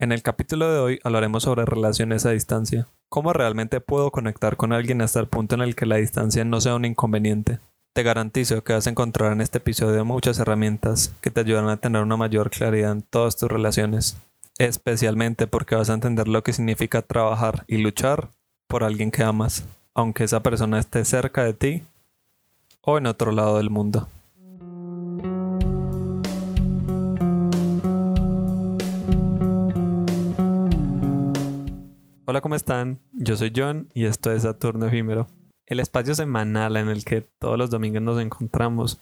En el capítulo de hoy hablaremos sobre relaciones a distancia. ¿Cómo realmente puedo conectar con alguien hasta el punto en el que la distancia no sea un inconveniente? Te garantizo que vas a encontrar en este episodio muchas herramientas que te ayudarán a tener una mayor claridad en todas tus relaciones, especialmente porque vas a entender lo que significa trabajar y luchar por alguien que amas, aunque esa persona esté cerca de ti o en otro lado del mundo. Hola, ¿cómo están? Yo soy John y esto es Saturno Efímero, el espacio semanal en el que todos los domingos nos encontramos,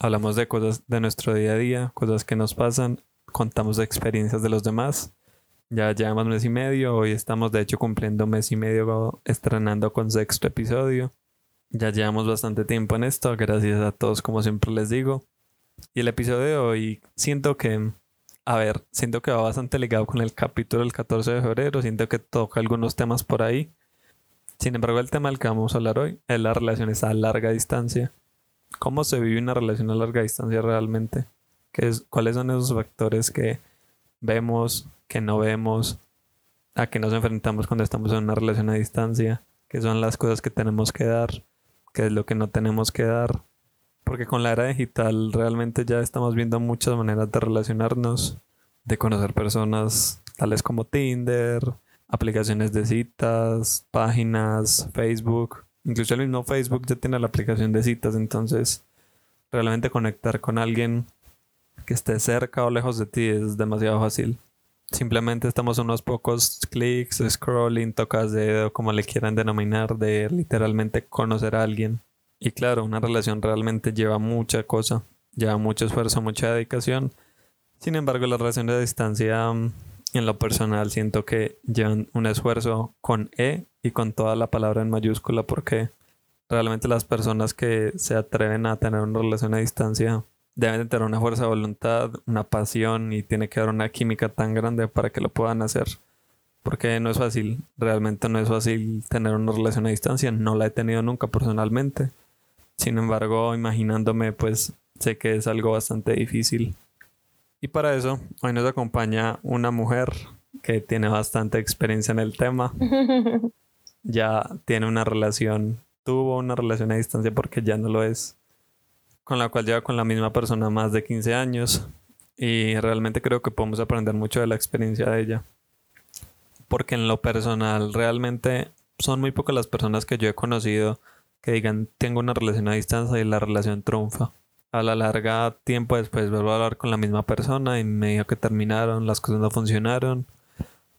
hablamos de cosas de nuestro día a día, cosas que nos pasan, contamos experiencias de los demás. Ya llevamos mes y medio, hoy estamos de hecho cumpliendo mes y medio estrenando con sexto episodio. Ya llevamos bastante tiempo en esto, gracias a todos como siempre les digo. Y el episodio de hoy siento que a ver, siento que va bastante ligado con el capítulo del 14 de febrero, siento que toca algunos temas por ahí. Sin embargo, el tema del que vamos a hablar hoy es las relaciones a larga distancia. ¿Cómo se vive una relación a larga distancia realmente? ¿Qué es, ¿Cuáles son esos factores que vemos, que no vemos, a que nos enfrentamos cuando estamos en una relación a distancia? ¿Qué son las cosas que tenemos que dar? ¿Qué es lo que no tenemos que dar? Porque con la era digital realmente ya estamos viendo muchas maneras de relacionarnos, de conocer personas tales como Tinder, aplicaciones de citas, páginas, Facebook. Incluso el mismo Facebook ya tiene la aplicación de citas, entonces realmente conectar con alguien que esté cerca o lejos de ti es demasiado fácil. Simplemente estamos unos pocos clics, scrolling, tocas de dedo, como le quieran denominar, de literalmente conocer a alguien. Y claro, una relación realmente lleva mucha cosa, lleva mucho esfuerzo, mucha dedicación. Sin embargo, las relaciones de distancia, mm, en lo personal, siento que llevan un esfuerzo con E y con toda la palabra en mayúscula porque realmente las personas que se atreven a tener una relación a distancia deben tener una fuerza de voluntad, una pasión y tiene que haber una química tan grande para que lo puedan hacer. Porque no es fácil, realmente no es fácil tener una relación a distancia, no la he tenido nunca personalmente sin embargo, imaginándome, pues sé que es algo bastante difícil. Y para eso, hoy nos acompaña una mujer que tiene bastante experiencia en el tema. ya tiene una relación, tuvo una relación a distancia porque ya no lo es, con la cual lleva con la misma persona más de 15 años. Y realmente creo que podemos aprender mucho de la experiencia de ella. Porque en lo personal, realmente son muy pocas las personas que yo he conocido que digan tengo una relación a distancia y la relación triunfa. A la larga, tiempo después vuelvo a hablar con la misma persona y me dijo que terminaron, las cosas no funcionaron,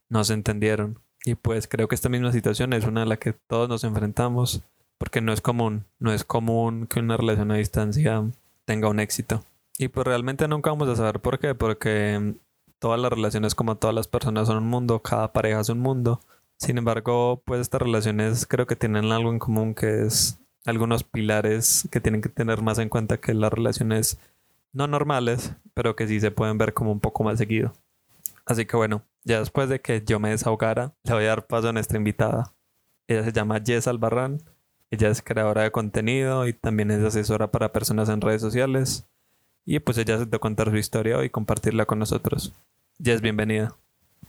no se entendieron. Y pues creo que esta misma situación es una a la que todos nos enfrentamos porque no es común, no es común que una relación a distancia tenga un éxito. Y pues realmente nunca vamos a saber por qué, porque todas las relaciones como todas las personas son un mundo, cada pareja es un mundo sin embargo, pues estas relaciones creo que tienen algo en común que es algunos pilares que tienen que tener más en cuenta que las relaciones no normales, pero que sí se pueden ver como un poco más seguido. Así que bueno, ya después de que yo me desahogara, le voy a dar paso a nuestra invitada. Ella se llama Jess Albarrán. Ella es creadora de contenido y también es asesora para personas en redes sociales. Y pues ella te contar su historia y compartirla con nosotros. Jess, bienvenida.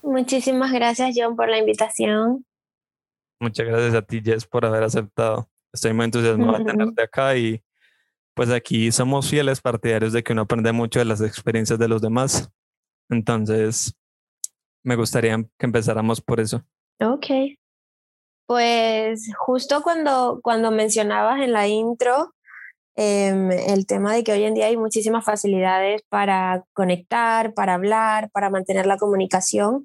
Muchísimas gracias, John, por la invitación. Muchas gracias a ti, Jess, por haber aceptado. Estoy muy entusiasmado de tenerte acá y pues aquí somos fieles partidarios de que uno aprende mucho de las experiencias de los demás. Entonces, me gustaría que empezáramos por eso. Ok. Pues justo cuando, cuando mencionabas en la intro Em, el tema de que hoy en día hay muchísimas facilidades para conectar, para hablar, para mantener la comunicación.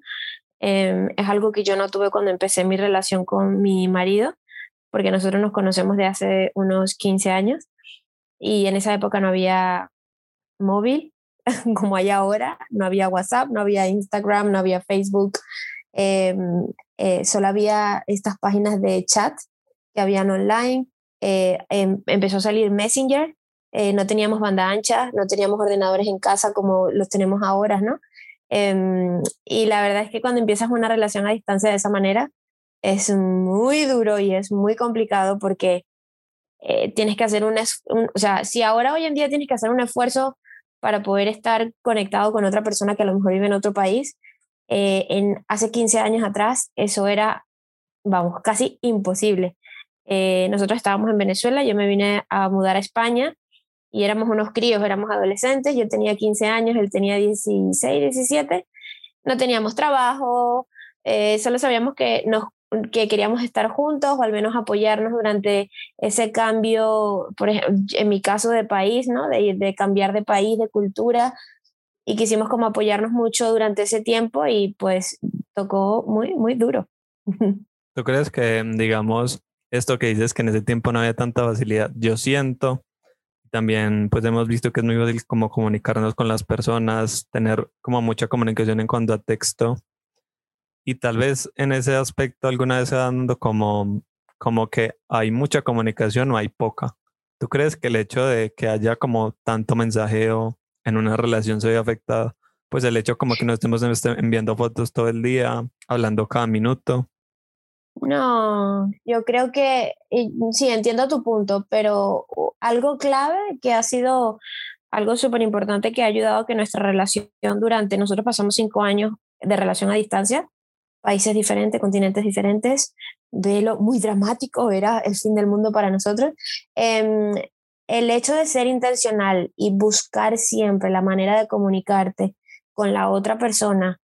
Em, es algo que yo no tuve cuando empecé mi relación con mi marido, porque nosotros nos conocemos de hace unos 15 años y en esa época no había móvil como hay ahora, no había WhatsApp, no había Instagram, no había Facebook, em, eh, solo había estas páginas de chat que habían online eh, em, empezó a salir Messenger, eh, no teníamos banda ancha, no teníamos ordenadores en casa como los tenemos ahora, ¿no? Em, y la verdad es que cuando empiezas una relación a distancia de esa manera, es muy duro y es muy complicado porque eh, tienes que hacer un, o sea, si ahora hoy en día tienes que hacer un esfuerzo para poder estar conectado con otra persona que a lo mejor vive en otro país, en, hace 15 años atrás eso era, vamos, casi imposible. Eh, nosotros estábamos en Venezuela, yo me vine a mudar a España y éramos unos críos, éramos adolescentes, yo tenía 15 años, él tenía 16, 17, no teníamos trabajo, eh, solo sabíamos que, nos, que queríamos estar juntos o al menos apoyarnos durante ese cambio, por ejemplo, en mi caso de país, ¿no? de, de cambiar de país, de cultura, y quisimos como apoyarnos mucho durante ese tiempo y pues tocó muy, muy duro. ¿Tú crees que, digamos, esto que dices que en ese tiempo no había tanta facilidad? Yo siento, también pues hemos visto que es muy fácil como comunicarnos con las personas, tener como mucha comunicación en cuanto a texto. Y tal vez en ese aspecto alguna vez se dando como, como que hay mucha comunicación o hay poca. ¿Tú crees que el hecho de que haya como tanto mensajeo en una relación se ve afectada. Pues el hecho como que no estemos enviando fotos todo el día, hablando cada minuto. No, yo creo que sí, entiendo tu punto, pero algo clave que ha sido algo súper importante que ha ayudado a que nuestra relación durante, nosotros pasamos cinco años de relación a distancia, países diferentes, continentes diferentes, de lo muy dramático, era el fin del mundo para nosotros. Eh, el hecho de ser intencional y buscar siempre la manera de comunicarte con la otra persona,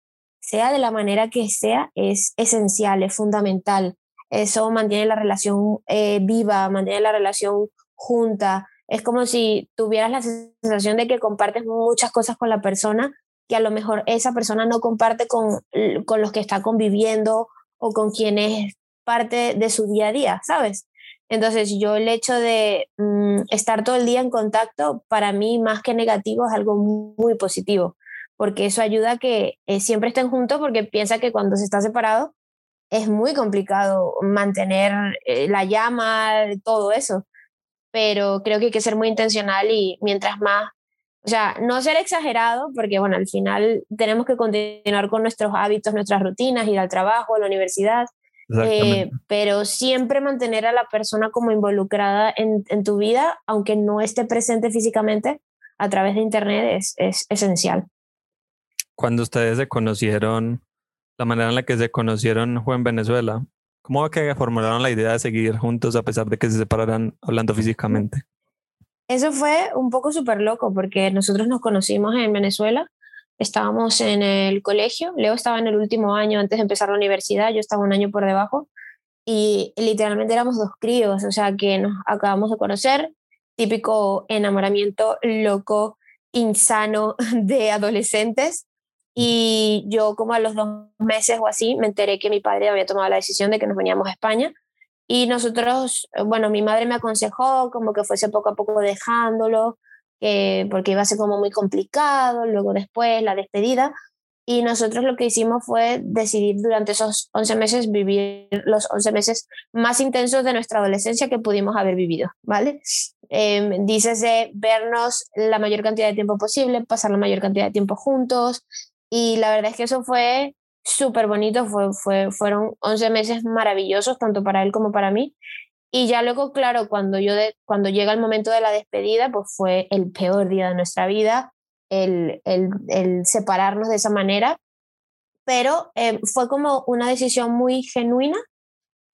sea de la manera que sea, es esencial, es fundamental. Eso mantiene la relación eh, viva, mantiene la relación junta. Es como si tuvieras la sensación de que compartes muchas cosas con la persona que a lo mejor esa persona no comparte con, con los que está conviviendo o con quien es parte de su día a día, ¿sabes? Entonces yo el hecho de mm, estar todo el día en contacto, para mí más que negativo es algo muy, positivo, porque eso ayuda a que eh, siempre estén juntos, porque piensa que cuando se está separado es muy complicado mantener eh, la llama, todo eso, pero creo que hay que ser muy intencional y mientras más, o sea, no ser exagerado, porque bueno, al final tenemos que continuar con nuestros hábitos, nuestras rutinas, ir al trabajo, a la universidad, eh, pero siempre mantener a la persona como involucrada en, en, tu vida, aunque no esté presente físicamente, a través de Internet es, es esencial. Cuando ustedes se conocieron, la manera en la que se conocieron fue en Venezuela. ¿Cómo que formularon la idea de seguir juntos a pesar de que se separaran hablando físicamente? Eso fue un poco súper loco porque nosotros nos conocimos en Venezuela estábamos en el colegio, Leo estaba en el último año antes de empezar la universidad, yo estaba un año por debajo y literalmente éramos dos críos, o sea que nos acabamos de conocer, típico enamoramiento loco, insano de adolescentes. Y yo como a los dos meses o así me enteré que mi padre había tomado la decisión de que nos veníamos a España. Y nosotros, bueno, mi madre me aconsejó como que fuese poco a poco dejándolo, porque iba a ser como muy complicado, luego después la despedida. Y nosotros lo que hicimos fue decidir durante esos 11 meses vivir los 11 meses más intensos de nuestra adolescencia que pudimos haber vivido, ¿vale? Eh, dices de vernos la mayor cantidad de tiempo posible, pasar la mayor cantidad de tiempo juntos. Y la verdad es que eso fue súper bonito, fue, fue, fueron 11 meses maravillosos, tanto para él como para mí. Y ya luego, claro, cuando, yo cuando llega el momento de la despedida, pues fue el peor día de nuestra vida, el, el, el separarnos de esa manera, pero eh, fue como una decisión muy genuina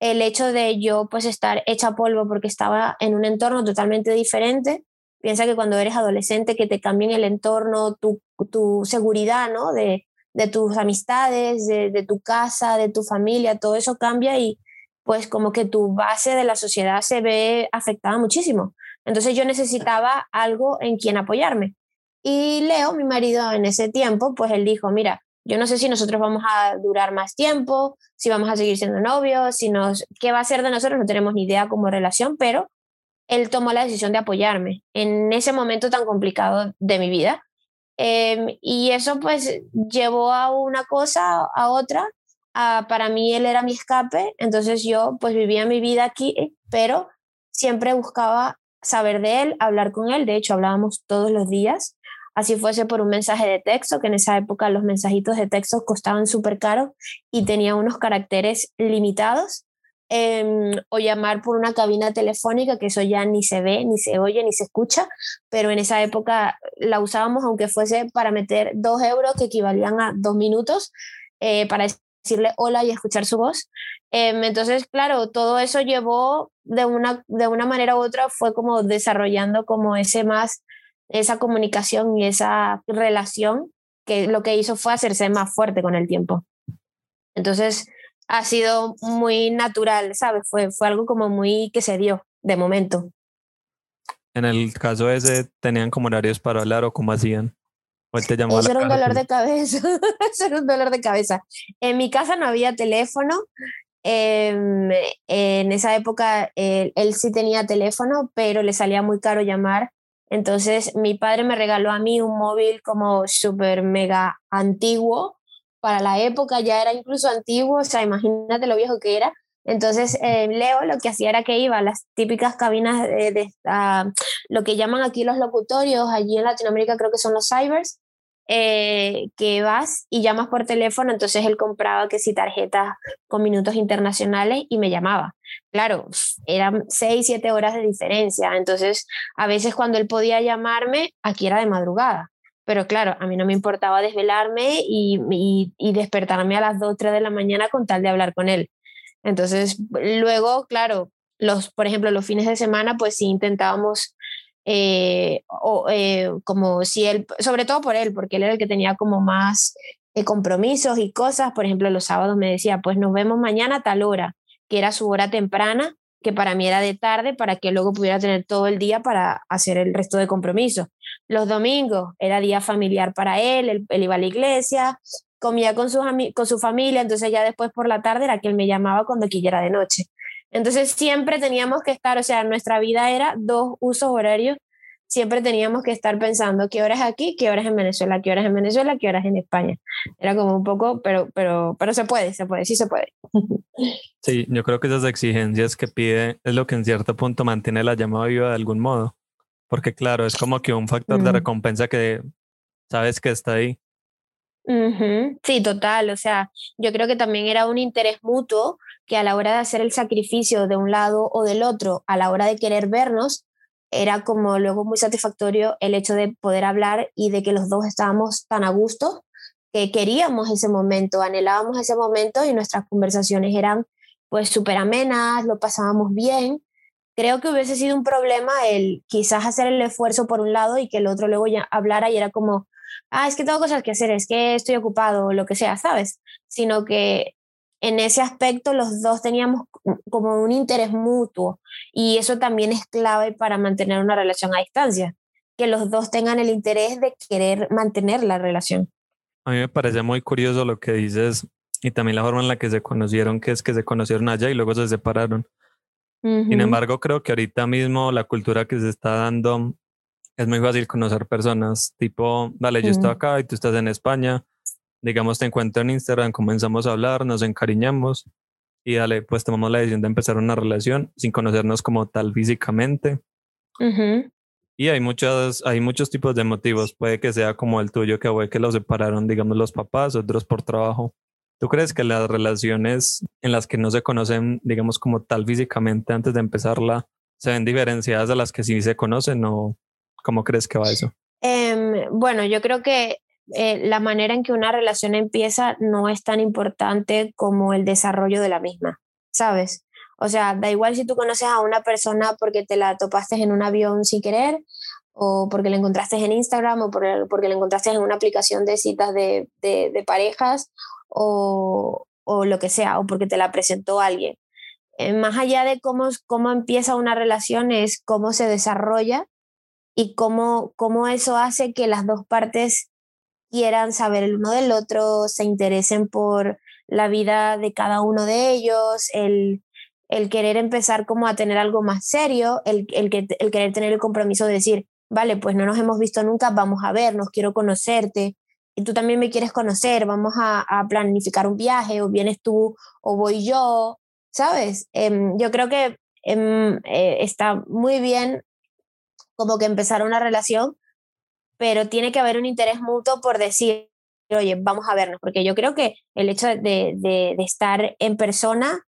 el hecho de yo pues estar hecha polvo porque estaba en un entorno totalmente diferente. Piensa que cuando eres adolescente que te cambien el entorno, tu, tu seguridad, ¿no? De, de tus amistades, de, de, tu casa, de tu familia, todo eso cambia y, pues como que tu base de la sociedad se ve afectada muchísimo. Entonces yo necesitaba algo en quien apoyarme. Y Leo, mi marido en ese tiempo, pues él dijo, mira, yo no sé si nosotros vamos a durar más tiempo, si vamos a seguir siendo novios, si nos, qué va a ser de nosotros, no tenemos ni idea como relación, pero él tomó la decisión de apoyarme en ese momento tan complicado de mi vida. Em, y eso pues llevó a una cosa, a otra, Ah, para mí él era mi escape, entonces yo pues vivía mi vida aquí, pero siempre buscaba saber de él, hablar con él, de hecho hablábamos todos los días, así fuese por un mensaje de texto, que en esa época los mensajitos de texto costaban súper caros y tenía unos caracteres limitados, em, o llamar por una cabina telefónica, que eso ya ni se ve, ni se oye, ni se escucha, pero en esa época la usábamos aunque fuese para meter dos euros que equivalían a dos minutos eh, para decirle hola y escuchar su voz. Em, entonces, claro, todo eso llevó de una, de una manera u otra, fue como desarrollando como ese más, esa comunicación y esa relación que lo que hizo fue hacerse más fuerte con el tiempo. Entonces, ha sido muy natural, ¿sabes? Fue, fue algo como muy que se dio de momento. En el caso ese, ¿tenían como horarios para hablar o cómo hacían? ¿O él te llamó Eso era un dolor de cabeza. Eso era un dolor de cabeza. En mi casa no había teléfono. Em, en esa época él, él, sí tenía teléfono, pero le salía muy caro llamar. Entonces mi padre me regaló a mí un móvil como súper mega antiguo. Para la época ya era incluso antiguo, o sea, imagínate lo viejo que era. Entonces, eh, Leo lo que hacía era que iba a las típicas cabinas de, lo que llaman aquí los locutorios, allí en Latinoamérica creo que son los cybers, eh, que vas y llamas por teléfono, entonces él compraba que si tarjetas con minutos internacionales y me llamaba. Claro, eran seis, siete horas de diferencia, entonces a veces cuando él podía llamarme, aquí era de madrugada. Pero claro, a mí no me importaba desvelarme y, y, y despertarme a las 2, 3 de la mañana con tal de hablar con él. Entonces, luego, claro, los, por ejemplo, los fines de semana, pues sí intentábamos, eh, o, eh, como si él, sobre todo por él, porque él era el que tenía como más eh, compromisos y cosas, por ejemplo, los sábados me decía, pues nos vemos mañana a tal hora, que era su hora temprana, que para mí era de tarde, para que luego pudiera tener todo el día para hacer el resto de compromisos. Los domingos era día familiar para él, él, iba a la iglesia, comía con, sus con su familia, entonces ya después por la tarde era que él me llamaba cuando quisiera de noche. Entonces siempre teníamos que estar, o sea, nuestra vida era dos usos horarios, siempre teníamos que estar pensando qué horas aquí, qué horas en Venezuela, qué horas en Venezuela, qué horas en España. Era como un poco, pero, pero, pero se puede, se puede, sí se puede. Sí, yo creo que esas exigencias que pide es lo que en cierto punto mantiene la llamada viva de algún modo. Porque claro, es como que un factor de recompensa que sabes que está ahí. Sí, total. O sea, yo creo que también era un interés mutuo que a la hora de hacer el sacrificio de un lado o del otro, a la hora de querer vernos, era como luego muy satisfactorio el hecho de poder hablar y de que los dos estábamos tan a gusto que queríamos ese momento, anhelábamos ese momento y nuestras conversaciones eran pues súper amenas, lo pasábamos bien. Creo que hubiese sido un problema el quizás hacer el esfuerzo por un lado y que el otro luego ya hablara y era como, ah, es que tengo cosas que hacer, es que estoy ocupado o lo que sea, ¿sabes? Sino que en ese aspecto los dos teníamos como un interés mutuo y eso también es clave para mantener una relación a distancia, que los dos tengan el interés de querer mantener la relación. A mí me parece muy curioso lo que dices y también la forma en la que se conocieron, que es que se conocieron allá y luego se separaron. Sin embargo, creo que ahorita mismo la cultura que se está dando es muy fácil conocer personas, tipo, dale, yo estoy mm. acá y tú estás en España, digamos, te encuentro en Instagram, comenzamos a hablar, nos encariñamos y dale, pues tomamos la decisión de empezar una relación sin conocernos como tal físicamente. Y hay, muchas, hay muchos tipos de motivos, puede que sea como el tuyo, que fue que los separaron, digamos, los papás, otros por trabajo. ¿Tú crees que las relaciones en las que no se conocen, digamos, como tal físicamente antes de empezarla, se ven diferenciadas a las que sí se conocen o ¿Cómo crees que va eso? Em, bueno, yo creo que eh, la manera en que una relación empieza no es tan importante como el desarrollo de la misma, ¿sabes? O sea, da igual si tú conoces a una persona porque te la topaste en un avión sin querer, o porque la encontraste en Instagram, o porque la encontraste en una aplicación de citas de, de, parejas, o, o, lo que sea, o porque te la presentó alguien. Eh, más allá de cómo, cómo empieza una relación, es cómo se desarrolla y cómo, cómo eso hace que las dos partes quieran saber el uno del otro, se interesen por la vida de cada uno de ellos, el, el querer empezar como a tener algo más serio, el, el, que, el querer tener el compromiso de decir, vale, pues no nos hemos visto nunca, vamos a vernos, quiero conocerte, y tú también me quieres conocer, vamos a, planificar un viaje, o vienes tú o voy yo, ¿sabes? Em, yo creo que em, eh, está muy bien como que empezar una relación, pero tiene que haber un interés mutuo por decir, oye, vamos a vernos, porque yo creo que el hecho de, de, estar en persona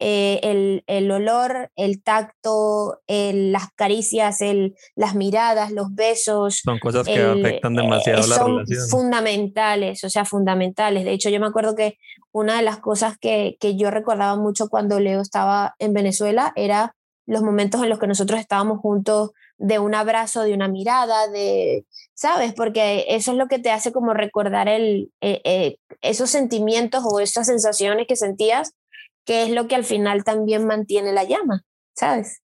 eh, el, el, olor, el tacto, las caricias, el, las miradas, los besos. Son cosas que afectan demasiado la son relación. fundamentales, o sea, fundamentales. De hecho, yo me acuerdo que una de las cosas que, que yo recordaba mucho cuando Leo estaba en Venezuela era los momentos en los que nosotros estábamos juntos de un abrazo, de una mirada, de, ¿sabes? Porque eso es lo que te hace como recordar el, eh, eh, esos sentimientos o esas sensaciones que sentías que es lo que al final también mantiene la llama, ¿sabes?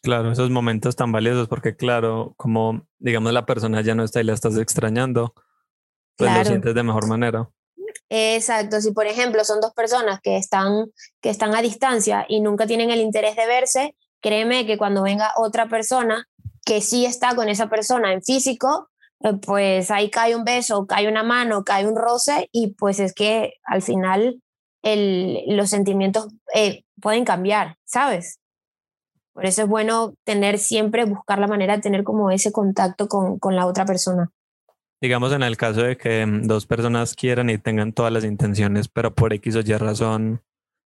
Claro, esos momentos tan valiosos, porque claro, como digamos la persona ya no está y la estás extrañando, pues lo sientes de mejor manera. Exacto, si por ejemplo son dos personas que están, que están a distancia y nunca tienen el interés de verse, créeme que cuando venga otra persona que sí está con esa persona en físico, eh, pues ahí cae un beso, cae una mano, cae un roce y pues es que al final los sentimientos eh, pueden cambiar, ¿sabes? Por eso es bueno tener siempre, buscar la manera de tener como ese contacto con, con la otra persona. Digamos en el caso de que mm, dos personas quieran y tengan todas las intenciones, pero por X o Y razón,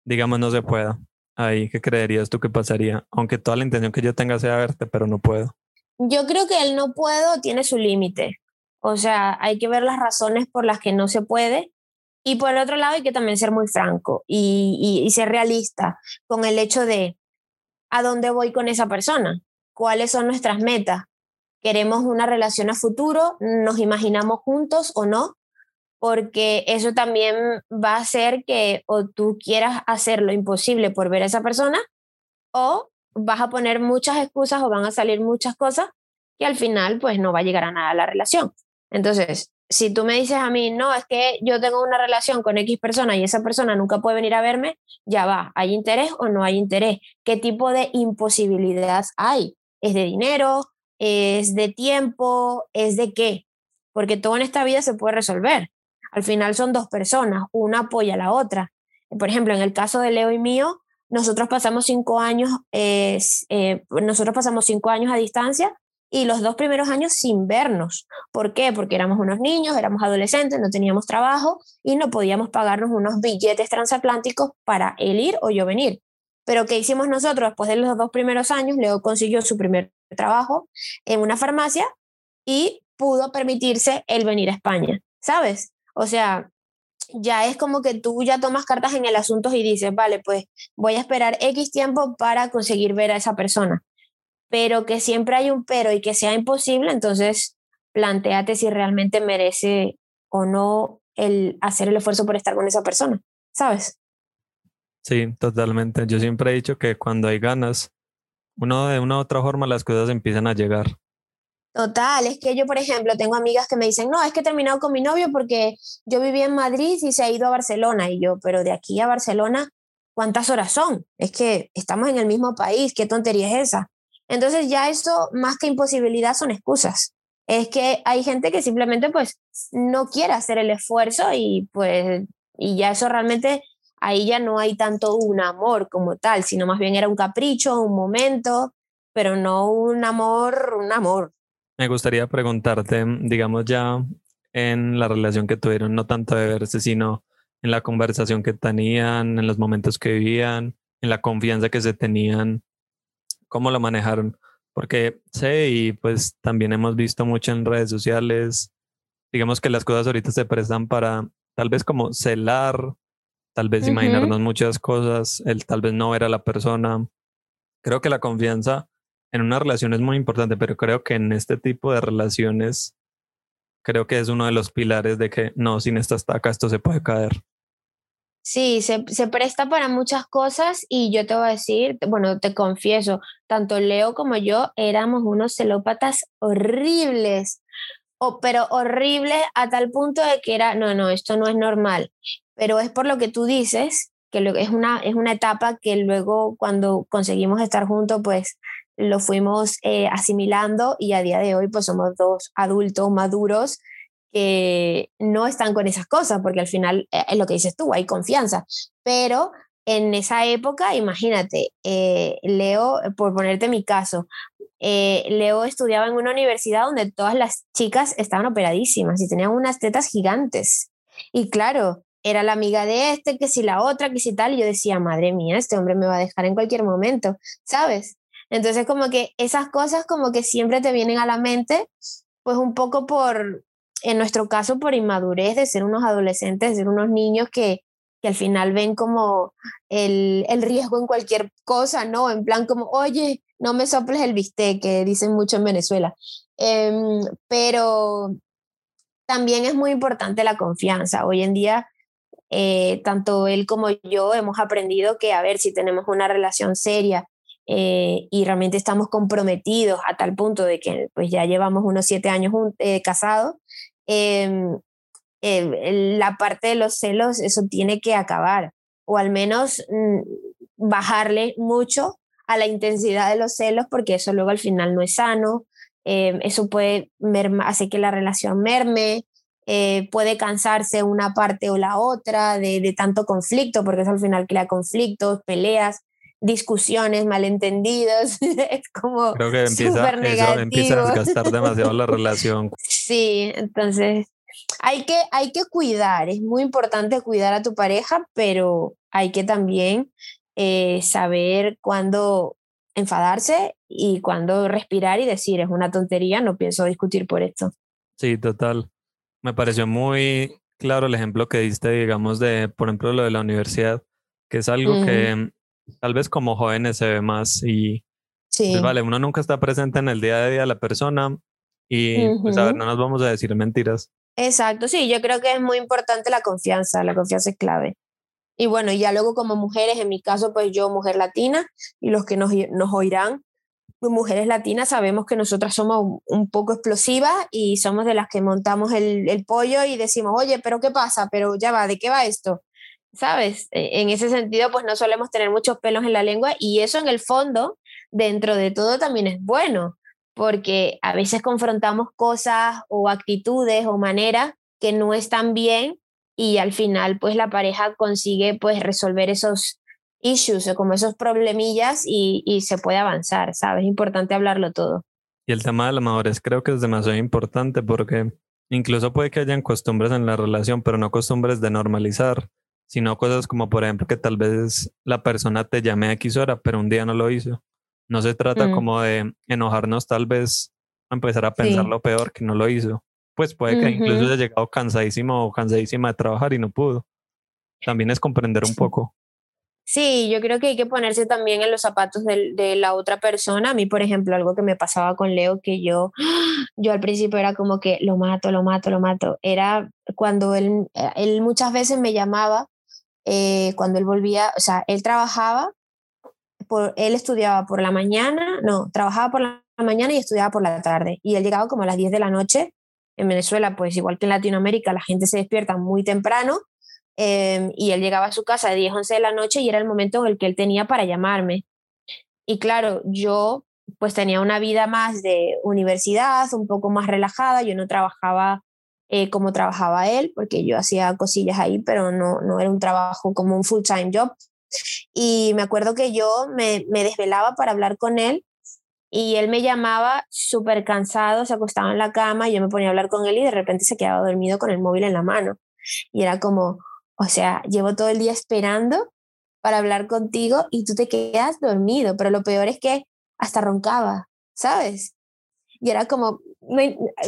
digamos, no se pueda. Ahí, ¿qué creerías tú que pasaría? Aunque toda la intención que yo tenga sea verte, pero no puedo. Yo creo que el no puedo tiene su límite. O sea, hay que ver las razones por las que no se puede y por el otro lado hay que también ser muy franco y, ser realista con el hecho de a dónde voy con esa persona, cuáles son nuestras metas. ¿Queremos una relación a futuro? ¿Nos imaginamos juntos o no? Porque eso también va a hacer que o tú quieras hacer lo imposible por ver a esa persona o vas a poner muchas excusas o van a salir muchas cosas que al final pues no va a llegar a nada la relación. Entonces, si tú me dices a mí, no, es que yo tengo una relación con X persona y esa persona nunca puede venir a verme, ya va, ¿hay interés o no hay interés? ¿Qué tipo de imposibilidad hay? ¿Es de dinero? ¿Es de tiempo? ¿Es de qué? Porque todo en esta vida se puede resolver. Al final son dos personas, una apoya a la otra. Por ejemplo, en el caso de Leo y mío, nosotros pasamos cinco años, eh, nosotros pasamos cinco años a distancia y los dos primeros años sin vernos. ¿Por qué? Porque éramos unos niños, éramos adolescentes, no teníamos trabajo y no podíamos pagarnos unos billetes transatlánticos para él ir o yo venir. Pero ¿qué hicimos nosotros? Después de los dos primeros años, Leo consiguió su primer trabajo en una farmacia y pudo permitirse el venir a España, ¿sabes? O sea, ya es como que tú ya tomas cartas en el asunto y dices, vale, pues voy a esperar X tiempo para conseguir ver a esa persona pero que siempre hay un pero y que sea imposible, entonces planteate si realmente merece o no el hacer el esfuerzo por estar con esa persona, ¿sabes? Sí, totalmente. Yo siempre he dicho que cuando hay ganas, uno de una u otra forma las cosas empiezan a llegar. Total, es que yo, por ejemplo, tengo amigas que me dicen, no, es que he terminado con mi novio porque yo vivía en Madrid y se ha ido a Barcelona. Y yo, pero de aquí a Barcelona, ¿cuántas horas son? Es que estamos en el mismo país, ¿qué tontería es esa? Entonces ya eso, más que imposibilidad, son excusas. Es que hay gente que simplemente pues no quiere hacer el esfuerzo y pues y ya eso realmente ahí ya no hay tanto un amor como tal, sino más bien era un capricho, un momento, pero no un amor, un amor. Me gustaría preguntarte, digamos ya en la relación que tuvieron, no tanto de verse, sino en la conversación que tenían, en los momentos que vivían, en la confianza que se tenían cómo lo manejaron. Porque sé y pues también hemos visto mucho en redes sociales, digamos que las cosas ahorita se prestan para tal vez como celar, tal vez imaginarnos muchas cosas, el tal vez no ver a la persona. Creo que la confianza en una relación es muy importante, pero creo que en este tipo de relaciones, creo que es uno de los pilares de que no, sin esta estaca esto se puede caer. Sí, se, presta para muchas cosas y yo te voy a decir, bueno, te confieso, tanto Leo como yo éramos unos celópatas horribles, o, pero horribles a tal punto de que era, no, no, esto no es normal, pero es por lo que tú dices, que es una, es una etapa que luego cuando conseguimos estar juntos, pues lo fuimos eh, asimilando y a día de hoy pues somos dos adultos maduros que no están con esas cosas, porque al final eh, es lo que dices tú, hay confianza, pero en esa época, imagínate, eh, Leo, por ponerte mi caso, eh, Leo estudiaba en una universidad donde todas las chicas estaban operadísimas y tenían unas tetas gigantes. Y claro, era la amiga de este, que si la otra, que si tal, y yo decía, madre mía, este hombre me va a dejar en cualquier momento, ¿sabes? Entonces como que esas cosas como que siempre te vienen a la mente, pues un poco por, en nuestro caso, por inmadurez de ser unos adolescentes, de ser unos niños que, que al final ven como el, el, riesgo en cualquier cosa, ¿no? En plan como, oye, no me soples el bistec, que dicen mucho en Venezuela. Em, pero también es muy importante la confianza. Hoy en día, eh, tanto él como yo hemos aprendido que, a ver, si tenemos una relación seria eh, y realmente estamos comprometidos a tal punto de que pues ya llevamos unos siete años eh, casados, em, la parte de los celos, eso tiene que acabar, o al menos mm, bajarle mucho a la intensidad de los celos, porque eso luego al final no es sano, em, eso puede hacer que la relación merme, eh, puede cansarse una parte o la otra de, de, tanto conflicto, porque eso al final crea conflictos, peleas, discusiones, malentendidos, es como Creo que empieza, eso empieza a desgastar demasiado la relación. Sí, entonces hay que, hay que cuidar, es muy importante cuidar a tu pareja, pero hay que también eh, saber cuándo enfadarse y cuándo respirar y decir, es una tontería, no pienso discutir por esto. Sí, total. Me pareció muy claro el ejemplo que diste, digamos, de, por ejemplo, lo de la universidad, que es algo que tal vez como jóvenes se ve más y, pues, sí. vale, uno nunca está presente en el día a día de la persona y, pues, a ver, no nos vamos a decir mentiras. Exacto, sí, yo creo que es muy importante la confianza, la confianza es clave. Y bueno, ya luego como mujeres, en mi caso, pues yo, mujer latina, y los que nos, nos oirán, pues mujeres latinas, sabemos que nosotras somos un, poco explosivas y somos de las que montamos el, el, pollo y decimos, oye, pero ¿qué pasa? Pero ya va, ¿de qué va esto? ¿Sabes? E, en ese sentido, pues no solemos tener muchos pelos en la lengua y eso en el fondo, dentro de todo, también es bueno, porque a veces confrontamos cosas o actitudes o maneras que no están bien y al final pues la pareja consigue pues resolver esos issues o como esos problemillas y, y se puede avanzar, ¿sabes? Es importante hablarlo todo. Y el tema de la madurez creo que es demasiado importante porque incluso puede que hayan costumbres en la relación, pero no costumbres de normalizar, sino cosas como por ejemplo que tal vez la persona te llame a X hora, pero un día no lo hizo. No se trata mm. como de enojarnos tal vez a empezar a pensar lo peor que no lo hizo. Pues puede que incluso haya llegado cansadísimo o cansadísima de trabajar y no pudo. También es comprender un poco. Sí, yo creo que hay que ponerse también en los zapatos de, de, la otra persona. A mí, por ejemplo, algo que me pasaba con Leo, que yo, yo al principio era como que lo mato, lo mato, lo mato. Era cuando él, él muchas veces me llamaba, eh, cuando él volvía, o sea, él trabajaba él estudiaba por la mañana, no, trabajaba por la mañana y estudiaba por la tarde. Y él llegaba como a las 10 de la noche. En Venezuela, pues igual que en Latinoamérica, la gente se despierta muy temprano. Em, y él llegaba a su casa a 10, 11 de la noche y era el momento en el que él tenía para llamarme. Y claro, yo pues tenía una vida más de universidad, un poco más relajada, yo no trabajaba eh, como trabajaba él, porque yo hacía cosillas ahí, pero no, no era un trabajo como un full-time job. Y me acuerdo que yo me, me desvelaba para hablar con él y él me llamaba súper cansado, se acostaba en la cama y yo me ponía a hablar con él y de repente se quedaba dormido con el móvil en la mano. Y era como, o sea, llevo todo el día esperando para hablar contigo y tú te quedas dormido, pero lo peor es que hasta roncaba, ¿sabes? Y era como,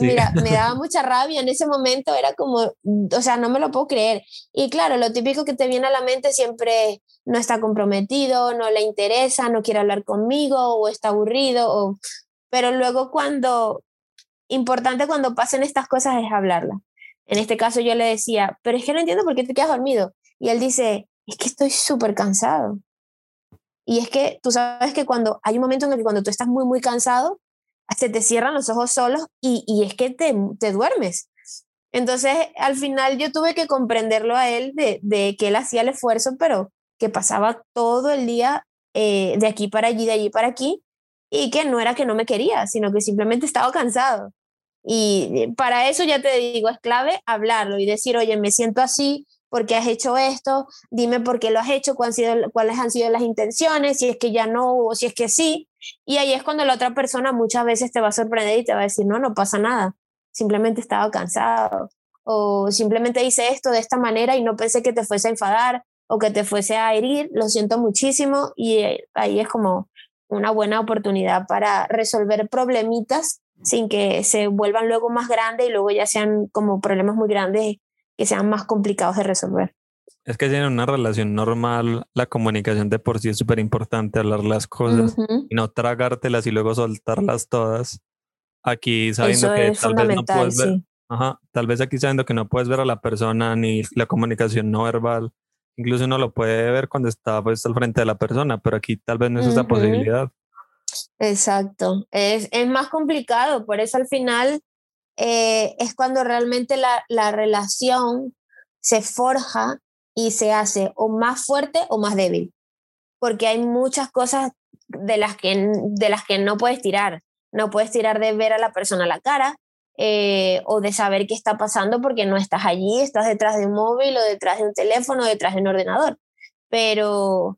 mira, me daba mucha rabia en ese momento, era como, o sea, no me lo puedo creer. Y claro, lo típico que te viene a la mente siempre no está comprometido, no le interesa, no quiere hablar conmigo o está aburrido, o... pero luego cuando, importante cuando pasen estas cosas es hablarla. En este caso yo le decía, pero es que no entiendo por qué te quedas dormido. Y él dice, es que estoy súper cansado. Y es que tú sabes que cuando hay un momento en el que cuando tú estás muy, muy cansado, se te cierran los ojos solos y, y es que te, te, duermes. Entonces, al final yo tuve que comprenderlo a él de, de, que él hacía el esfuerzo, pero que pasaba todo el día eh, de aquí para allí, de allí para aquí, y que no era que no me quería, sino que simplemente estaba cansado. Y para eso ya te digo, es clave hablarlo y decir, oye, me siento así, porque has hecho esto, dime por qué lo has hecho, cuáles han sido las intenciones, si es que ya no o si es que sí. Y ahí es cuando la otra persona muchas veces te va a sorprender y te va a decir, no, no pasa nada, simplemente estaba cansado o simplemente hice esto de esta manera y no pensé que te fuese a enfadar o que te fuese a herir, lo siento muchísimo y eh, ahí es como una buena oportunidad para resolver problemitas sin que se vuelvan luego más grandes y luego ya sean como problemas muy grandes que sean más complicados de resolver. Es que si en una relación normal la comunicación de por sí es súper importante, hablar las cosas y no tragártelas y luego soltarlas todas. Aquí sabiendo que tal vez no puedes ver, ajá, tal vez aquí sabiendo que no puedes ver a la persona ni la comunicación no verbal, incluso uno lo puede ver cuando está pues al frente de la persona, pero aquí tal vez no es esa posibilidad. Exacto, es, es, más complicado, por eso al final eh, es cuando realmente la, la relación se forja y se hace o más fuerte o más débil, porque hay muchas cosas de las que, de las que no puedes tirar. No puedes tirar de ver a la persona la cara eh, o de saber qué está pasando porque no estás allí, estás detrás de un móvil o detrás de un teléfono o detrás de un ordenador. Pero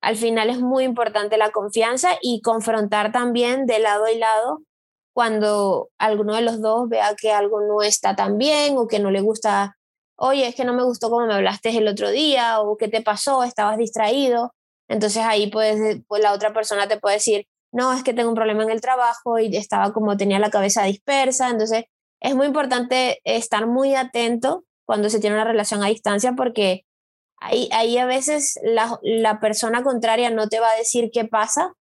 al final es muy importante la confianza y confrontar también de lado y lado cuando alguno de los dos vea que algo no está tan bien o que no le gusta oye, es que no me gustó cómo me hablaste el otro día, o qué te pasó, estabas distraído. Entonces ahí pues, pues la otra persona te puede decir, no, es que tengo un problema en el trabajo y estaba como tenía la cabeza dispersa. Entonces es muy importante estar muy atento cuando se tiene una relación a distancia porque ahí, ahí a veces la, la persona contraria no te va a decir qué pasa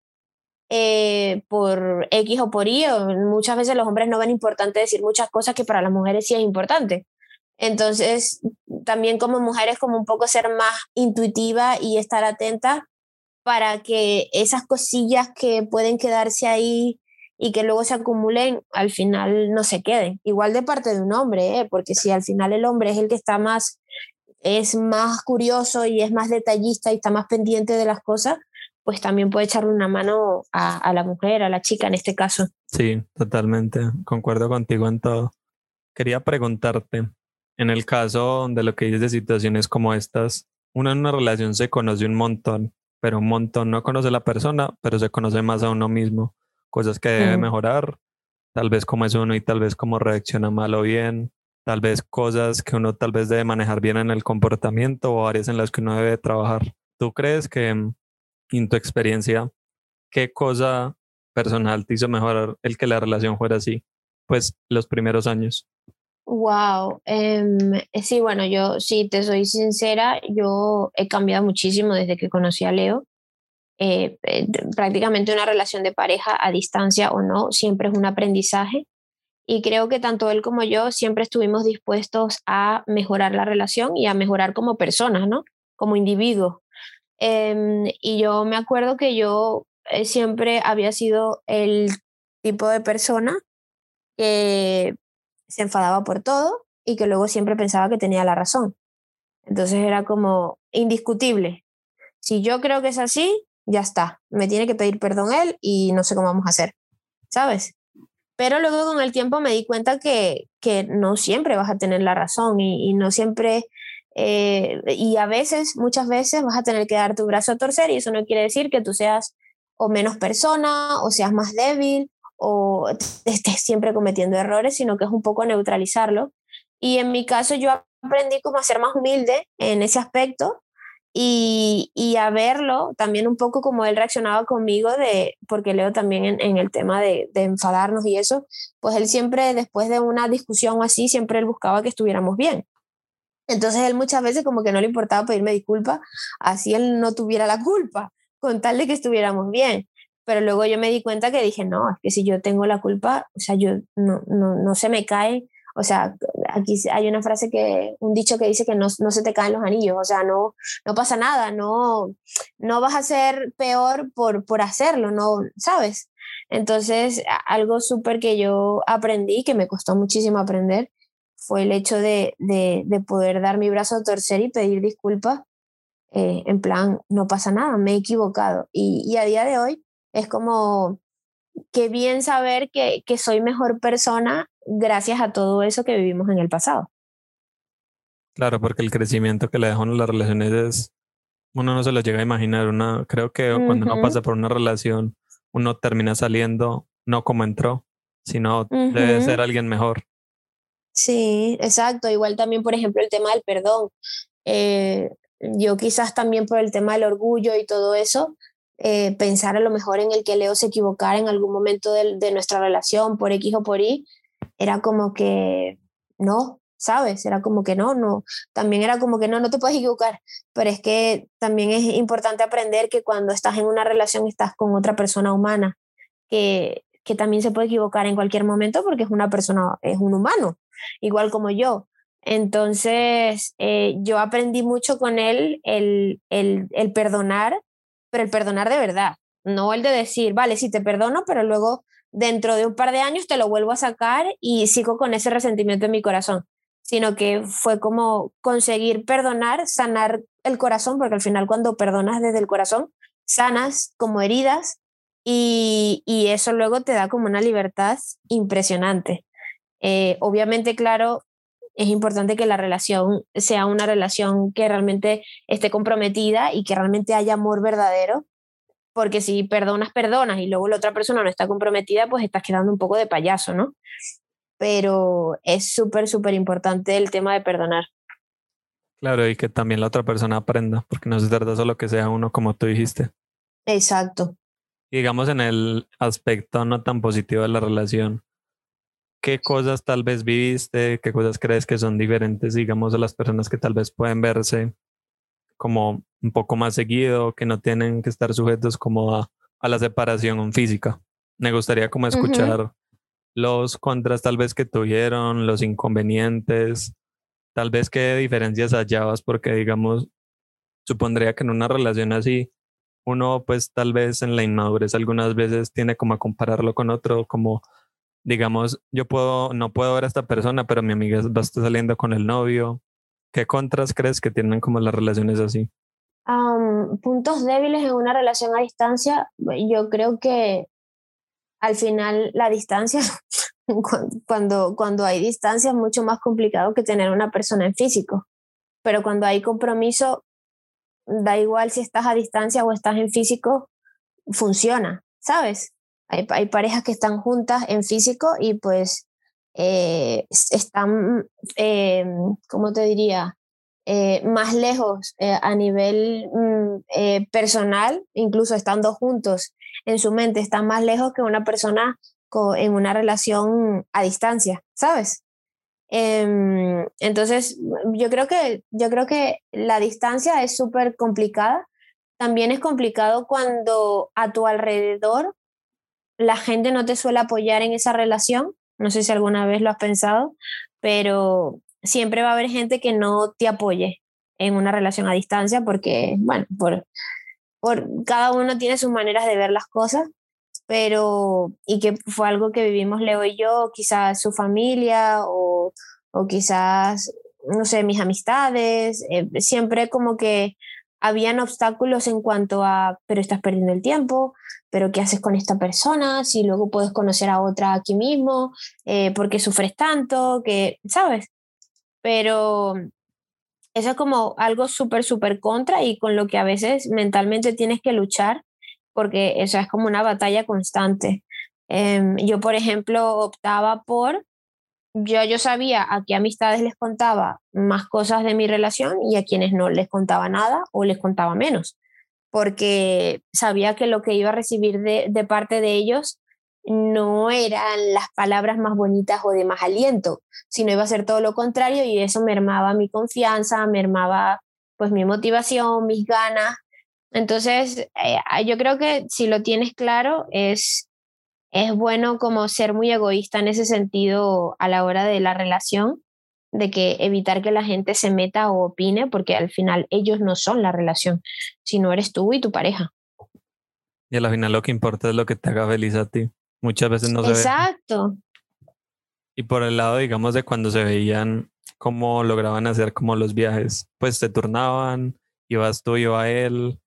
eh, por X o por Y. muchas veces los hombres no ven importante decir muchas cosas que para las mujeres sí es importante. Entonces, también como mujeres, como un poco ser más intuitiva y estar atenta para que esas cosillas que pueden quedarse ahí y que luego se acumulen, al final no se queden. Igual de parte de un hombre, ¿eh? porque si al final el hombre es el que está más, es más curioso y es más detallista y está más pendiente de las cosas, pues también puede echarle una mano a, a la mujer, a la chica en este caso. Sí, totalmente. Concuerdo contigo en todo. Quería preguntarte, en el caso de lo que dices de situaciones como estas, uno en una relación se conoce un montón, pero un montón no conoce a la persona, pero se conoce más a uno mismo, cosas que debe mejorar, tal vez cómo es uno y tal vez cómo reacciona mal o bien, tal vez cosas que uno tal vez debe manejar bien en el comportamiento o áreas en las que uno debe trabajar. ¿Tú crees que en tu experiencia, qué cosa personal te hizo mejorar el que la relación fuera así? Pues los primeros años. Wow, em, eh, sí, bueno, yo si te soy sincera, yo he cambiado muchísimo desde que conocí a Leo. Eh, eh, prácticamente una relación de pareja a distancia o no, siempre es un aprendizaje. Y creo que tanto él como yo siempre estuvimos dispuestos a mejorar la relación y a mejorar como personas, ¿no? Como individuos. Em, y yo me acuerdo que yo siempre había sido el tipo de persona que se enfadaba por todo y que luego siempre pensaba que tenía la razón. Entonces era como indiscutible. Si yo creo que es así, ya está. Me tiene que pedir perdón él y no sé cómo vamos a hacer, ¿sabes? Pero luego con el tiempo me di cuenta que, que no siempre vas a tener la razón y, no siempre, eh, y a veces, muchas veces vas a tener que dar tu brazo a torcer y eso no quiere decir que tú seas o menos persona o seas más débil o estés siempre cometiendo errores, sino que es un poco neutralizarlo. Y en mi caso yo aprendí como a ser más humilde en ese aspecto y, y a verlo también un poco como él reaccionaba conmigo, de, porque leo también en, el tema de, de, enfadarnos y eso, pues él siempre, después de una discusión así, siempre él buscaba que estuviéramos bien. Entonces él muchas veces como que no le importaba pedirme disculpas, así él no tuviera la culpa, con tal de que estuviéramos bien. Pero luego yo me di cuenta que dije, no, es que si yo tengo la culpa, o sea, yo no, no, no se me cae, o sea, aquí hay una frase que, un dicho que dice que no, no se te caen los anillos, o sea, no, no pasa nada, no, no vas a ser peor por, por hacerlo, no, ¿sabes? Entonces, algo súper que yo aprendí, que me costó muchísimo aprender, fue el hecho de, de, de poder dar mi brazo a torcer y pedir disculpas, eh, en plan, no pasa nada, me he equivocado. Y, y a día de hoy, es como que bien saber que, que soy mejor persona gracias a todo eso que vivimos en el pasado. Claro, porque el crecimiento que le dejan las relaciones es, uno no se lo llega a imaginar. Una, creo que cuando uno pasa por una relación, uno termina saliendo no como entró, sino debe ser alguien mejor. Sí, exacto. Igual también, por ejemplo, el tema del perdón. Eh, yo quizás también por el tema del orgullo y todo eso, eh, pensar a lo mejor en el que Leo se equivocara en algún momento de, de, nuestra relación por X o por Y, era como que no, ¿sabes? Era como que no, no, también era como que no, no te puedes equivocar, pero es que también es importante aprender que cuando estás en una relación estás con otra persona humana, que, que también se puede equivocar en cualquier momento porque es una persona, es un humano, igual como yo. Entonces, eh, yo aprendí mucho con él el, el, el perdonar, pero el perdonar de verdad, no el de decir, vale, sí te perdono, pero luego dentro de un par de años te lo vuelvo a sacar y sigo con ese resentimiento en mi corazón sino que fue como conseguir perdonar, sanar el corazón, porque al final cuando perdonas desde el corazón, sanas como heridas y, eso luego te da como una libertad impresionante. Eh, obviamente, claro, es importante que la relación sea una relación que realmente esté comprometida y que realmente haya amor verdadero, porque si perdonas, perdonas y luego la otra persona no está comprometida, pues estás quedando un poco de payaso, ¿no? pero es súper, súper importante el tema de perdonar. Claro, y que también la otra persona aprenda, porque no se trata solo que sea uno como tú dijiste. Exacto. digamos en el aspecto no tan positivo de la relación, ¿qué cosas tal vez viviste? ¿Qué cosas crees que son diferentes, digamos, a las personas que tal vez pueden verse como un poco más seguido, que no tienen que estar sujetos como a, la separación física? Me gustaría como escuchar los contras tal vez que tuvieron, los inconvenientes, tal vez qué diferencias hallabas, porque digamos, supondría que en una relación así, uno pues tal vez en la inmadurez algunas veces tiene como a compararlo con otro, como digamos, yo puedo, no puedo ver a esta persona, pero mi amiga va a estar saliendo con el novio. ¿Qué contras crees que tienen como las relaciones así? puntos débiles en una relación a distancia, yo creo que al final la distancia, cuando, cuando hay distancia es mucho más complicado que tener una persona en físico, pero cuando hay compromiso, da igual si estás a distancia o estás en físico, funciona, ¿sabes? Hay, parejas que están juntas en físico y pues eh, están, eh, ¿cómo te diría? Eh, más lejos a nivel mm, personal, incluso estando juntos en su mente está más lejos que una persona en una relación a distancia, ¿sabes? Em, entonces, yo creo que, yo creo que la distancia es súper complicada. También es complicado cuando a tu alrededor la gente no te suele apoyar en esa relación. No sé si alguna vez lo has pensado, pero siempre va a haber gente que no te apoye en una relación a distancia porque, bueno, por, cada uno tiene sus maneras de ver las cosas, pero y que fue algo que vivimos Leo y yo, quizás su familia o, o quizás, no sé, mis amistades, eh, siempre como que habían obstáculos en cuanto a, pero estás perdiendo el tiempo, pero ¿qué haces con esta persona? Si luego puedes conocer a otra aquí mismo, eh, ¿por qué sufres tanto? Que, ¿sabes? Pero eso es como algo súper, súper contra y con lo que a veces mentalmente tienes que luchar porque eso es como una batalla constante. Em, yo, por ejemplo, optaba por, yo, yo sabía a qué amistades les contaba más cosas de mi relación y a quienes no les contaba nada o les contaba menos, porque sabía que lo que iba a recibir de, de parte de ellos no eran las palabras más bonitas o de más aliento, sino iba a ser todo lo contrario y eso mermaba mi confianza, mermaba pues mi motivación, mis ganas. Entonces, eh, yo creo que si lo tienes claro, es, es bueno como ser muy egoísta en ese sentido a la hora de la relación, de que evitar que la gente se meta o opine, porque al final ellos no son la relación, sino eres tú y tu pareja. Y al final lo que importa es lo que te haga feliz a ti. Muchas veces no se Exacto. Y por el lado, digamos, de cuando se veían, cómo lograban hacer como los viajes, pues se turnaban, ibas tú, iba él.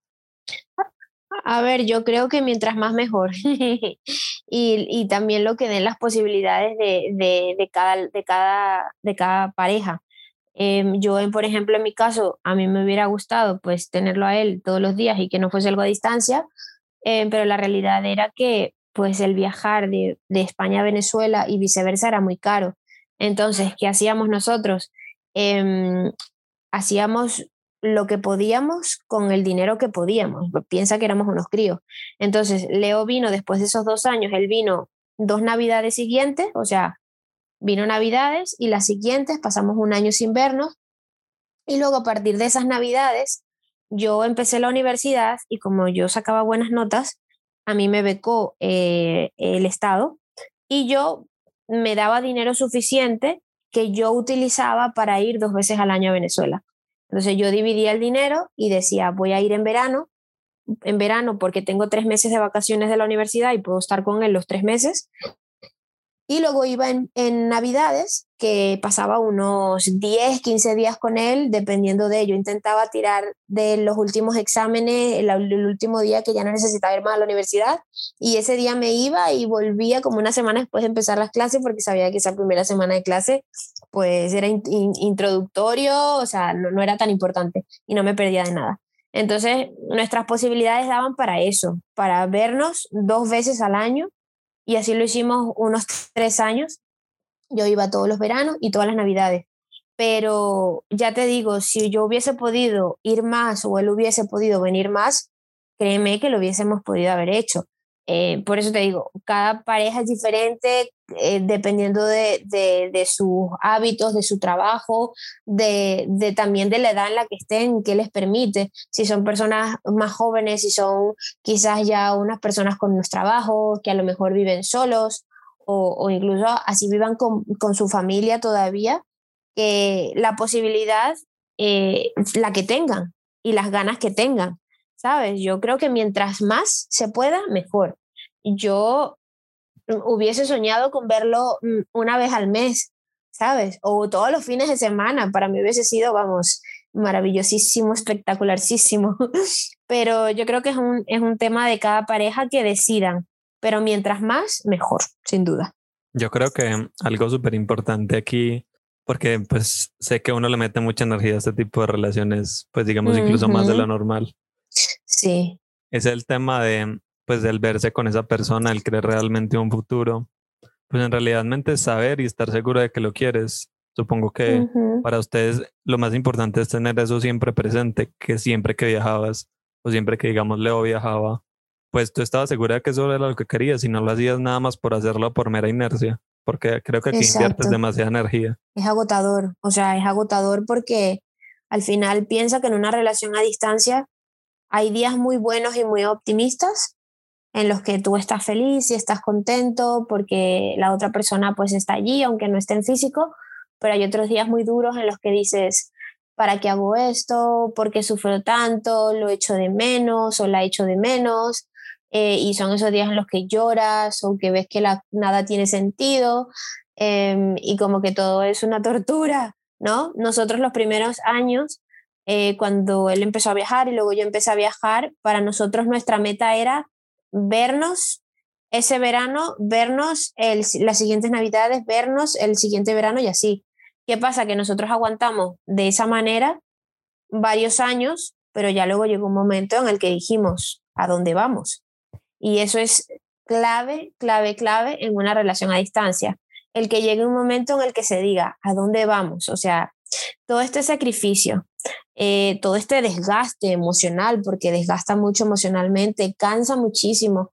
A ver, yo creo que mientras más mejor. y, y, también lo que den las posibilidades de, de, de, cada, de, cada, de cada pareja. Em, yo, por ejemplo, en mi caso, a mí me hubiera gustado pues tenerlo a él todos los días y que no fuese algo a distancia, em, pero la realidad era que pues el viajar de, España a Venezuela y viceversa era muy caro. Entonces, ¿qué hacíamos nosotros? Em, hacíamos lo que podíamos con el dinero que podíamos. Piensa que éramos unos críos. Entonces, Leo vino después de esos dos años, él vino dos navidades siguientes, o sea, vino navidades y las siguientes pasamos un año sin vernos. Y luego a partir de esas navidades, yo empecé la universidad y como yo sacaba buenas notas, a mí me becó eh, el Estado y yo me daba dinero suficiente que yo utilizaba para ir dos veces al año a Venezuela. Entonces yo dividía el dinero y decía, voy a ir en verano, en verano porque tengo tres meses de vacaciones de la universidad y puedo estar con él los tres meses. Y luego iba en, Navidades, que pasaba unos 10, 15 días con él, dependiendo de ello. Intentaba tirar de los últimos exámenes, el, último día que ya no necesitaba ir más a la universidad. Y ese día me iba y volvía como una semana después de empezar las clases, porque sabía que esa primera semana de clase pues era in, in, introductorio, o sea, no era tan importante y no me perdía de nada. Entonces, nuestras posibilidades daban para eso, para vernos dos veces al año y así lo hicimos unos tres años. Yo iba todos los veranos y todas las navidades. Pero ya te digo, si yo hubiese podido ir más o él hubiese podido venir más, créeme que lo hubiésemos podido haber hecho. Eh, por eso te digo, cada pareja es diferente eh, dependiendo de, de, de, sus hábitos, de su trabajo, de, de, también de la edad en la que estén, qué les permite. Si son personas más jóvenes, si son quizás ya unas personas con unos trabajos, que a lo mejor viven solos o, o incluso así vivan con, con, su familia todavía, que la posibilidad, eh, la que tengan y las ganas que tengan. ¿sabes? Yo creo que mientras más se pueda, mejor yo hubiese soñado con verlo mm, una vez al mes, ¿sabes? O todos los fines de semana. Para mí hubiese sido, vamos, maravillosísimo, espectacularísimo. Pero yo creo que es un, es un tema de cada pareja que decidan. Pero mientras más, mejor, sin duda. Yo creo que algo súper importante aquí, porque pues sé que uno le mete mucha energía a este tipo de relaciones, pues digamos incluso más de lo normal. Sí. Es el tema de pues del verse con esa persona, el creer realmente un futuro, pues en realidad es saber y estar seguro de que lo quieres. Supongo que para ustedes lo más importante es tener eso siempre presente, que siempre que viajabas o siempre que digamos Leo viajaba, pues tú estabas segura de que eso era lo que querías y no lo hacías nada más por hacerlo por mera inercia, porque creo que aquí inviertes demasiada energía. Es agotador, o sea, es agotador porque al final piensa que en una relación a distancia hay días muy buenos y muy optimistas en los que tú estás feliz y estás contento porque la otra persona pues está allí, aunque no esté en físico, pero hay otros días muy duros en los que dices, ¿para qué hago esto? ¿Por qué sufro tanto? ¿Lo echo de menos o la echo de menos? Eh, y son esos días en los que lloras o que ves que nada tiene sentido eh, y como que todo es una tortura, ¿no? Nosotros los primeros años, eh, cuando él empezó a viajar y luego yo empecé a viajar, para nosotros nuestra meta era vernos ese verano, vernos las siguientes navidades, vernos el siguiente verano y así. ¿Qué pasa? Que nosotros aguantamos de esa manera varios años, pero ya luego llegó un momento en el que dijimos, ¿a dónde vamos? Y eso es clave, clave, clave en una relación a distancia. El que llegue un momento en el que se diga, ¿a dónde vamos? O sea, todo este sacrificio, eh, todo este desgaste emocional, porque desgasta mucho emocionalmente, cansa muchísimo.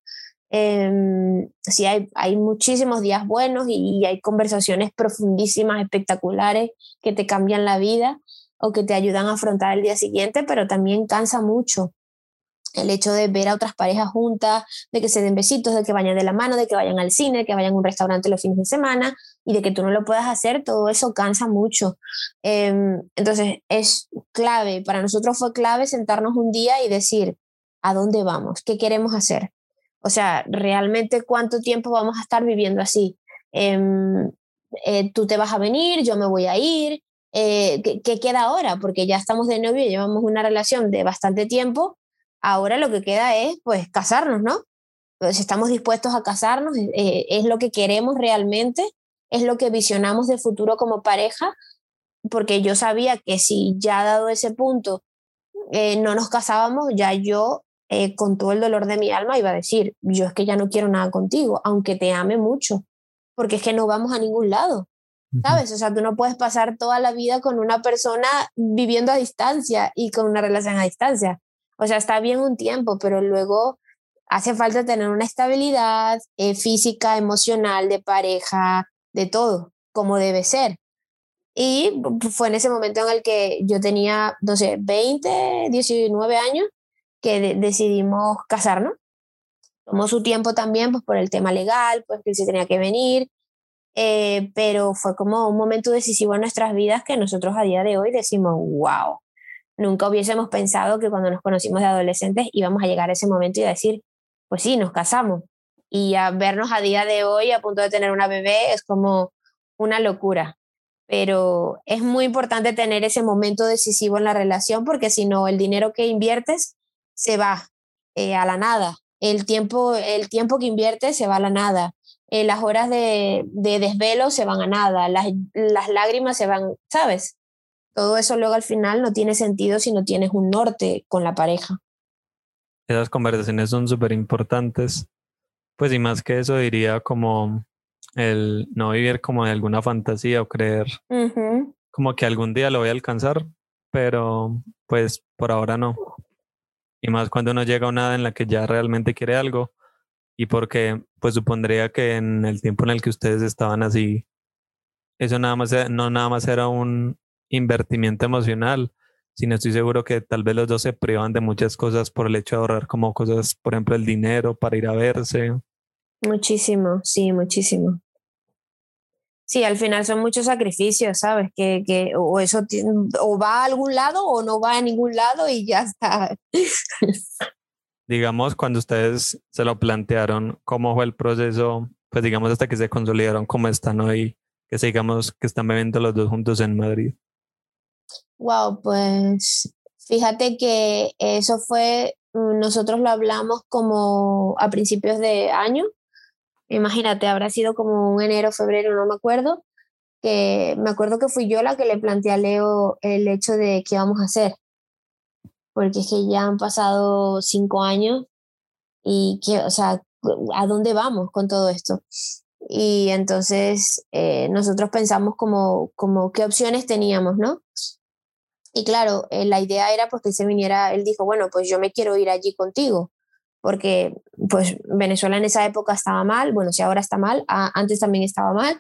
Eh, sí, hay, hay muchísimos días buenos y, y hay conversaciones profundísimas, espectaculares, que te cambian la vida o que te ayudan a afrontar el día siguiente, pero también cansa mucho el hecho de ver a otras parejas juntas, de que se den besitos, de que vayan de la mano, de que vayan al cine, que vayan a un restaurante los fines de semana y de que tú no lo puedas hacer, todo eso cansa mucho. Eh, entonces es clave, para nosotros fue clave sentarnos un día y decir, ¿a dónde vamos? ¿Qué queremos hacer? O sea, realmente cuánto tiempo vamos a estar viviendo así. Eh, eh, tú te vas a venir, yo me voy a ir. Eh, ¿qué, ¿Qué queda ahora? Porque ya estamos de novio, llevamos una relación de bastante tiempo Ahora lo que queda es, pues, casarnos, ¿no? Pues, si estamos dispuestos a casarnos, eh, es lo que queremos realmente, es lo que visionamos de futuro como pareja, porque yo sabía que si ya dado ese punto eh, no nos casábamos, ya yo eh, con todo el dolor de mi alma iba a decir, yo es que ya no quiero nada contigo, aunque te ame mucho, porque es que no vamos a ningún lado. ¿sabes? O sea, tú no puedes pasar toda la vida con una persona viviendo a distancia y con una relación a distancia. O sea, está bien un tiempo, pero luego hace falta tener una estabilidad eh, física, emocional, de pareja, de todo, como debe ser. Y fue en ese momento en el que yo tenía, no sé, 20, 19 años, que decidimos casarnos. Tomó su tiempo también, pues por el tema legal, pues que él se tenía que venir, eh, pero fue como un momento decisivo en nuestras vidas que nosotros a día de hoy decimos, wow, nunca hubiésemos pensado que cuando nos conocimos de adolescentes íbamos a llegar a ese momento y a decir, pues sí, nos casamos. Y a vernos a día de hoy a punto de tener una bebé es como una locura. Pero es muy importante tener ese momento decisivo en la relación porque si no, el dinero que inviertes se va eh, a la nada. El tiempo, el tiempo que inviertes se va a la nada. Eh, las horas de, de, desvelo se van a nada. Las, las lágrimas se van, ¿sabes? Todo eso luego al final no tiene sentido si no tienes un norte con la pareja. Esas conversaciones son súper importantes. Pues y más que eso diría como el no vivir como de alguna fantasía o creer como que algún día lo voy a alcanzar, pero pues por ahora no. Y más cuando uno llega a una edad en la que ya realmente quiere algo y porque pues supondría que en el tiempo en el que ustedes estaban así, eso nada más, no nada más era un invertimiento emocional, sino estoy seguro que tal vez los dos se privan de muchas cosas por el hecho de ahorrar como cosas, por ejemplo, el dinero para ir a verse. Muchísimo, sí, muchísimo. Sí, al final son muchos sacrificios, ¿sabes? Que, que o eso o va a algún lado o no va a ningún lado y ya está. digamos, cuando ustedes se lo plantearon, ¿cómo fue el proceso? Pues digamos hasta que se consolidaron como están hoy, que digamos que están viviendo los dos juntos en Madrid. Wow, pues fíjate que eso fue, nosotros lo hablamos como a principios de año, imagínate, habrá sido como un enero, febrero, no me acuerdo, que me acuerdo que fui yo la que le planteé a Leo el hecho de qué vamos a hacer, porque es que ya han pasado cinco años y que, o sea, ¿a dónde vamos con todo esto? Y entonces eh, nosotros pensamos como, como qué opciones teníamos, ¿no? Y claro, eh, la idea era pues que se viniera, él dijo, bueno, pues yo me quiero ir allí contigo porque pues Venezuela en esa época estaba mal, bueno, si ahora está mal, antes también estaba mal,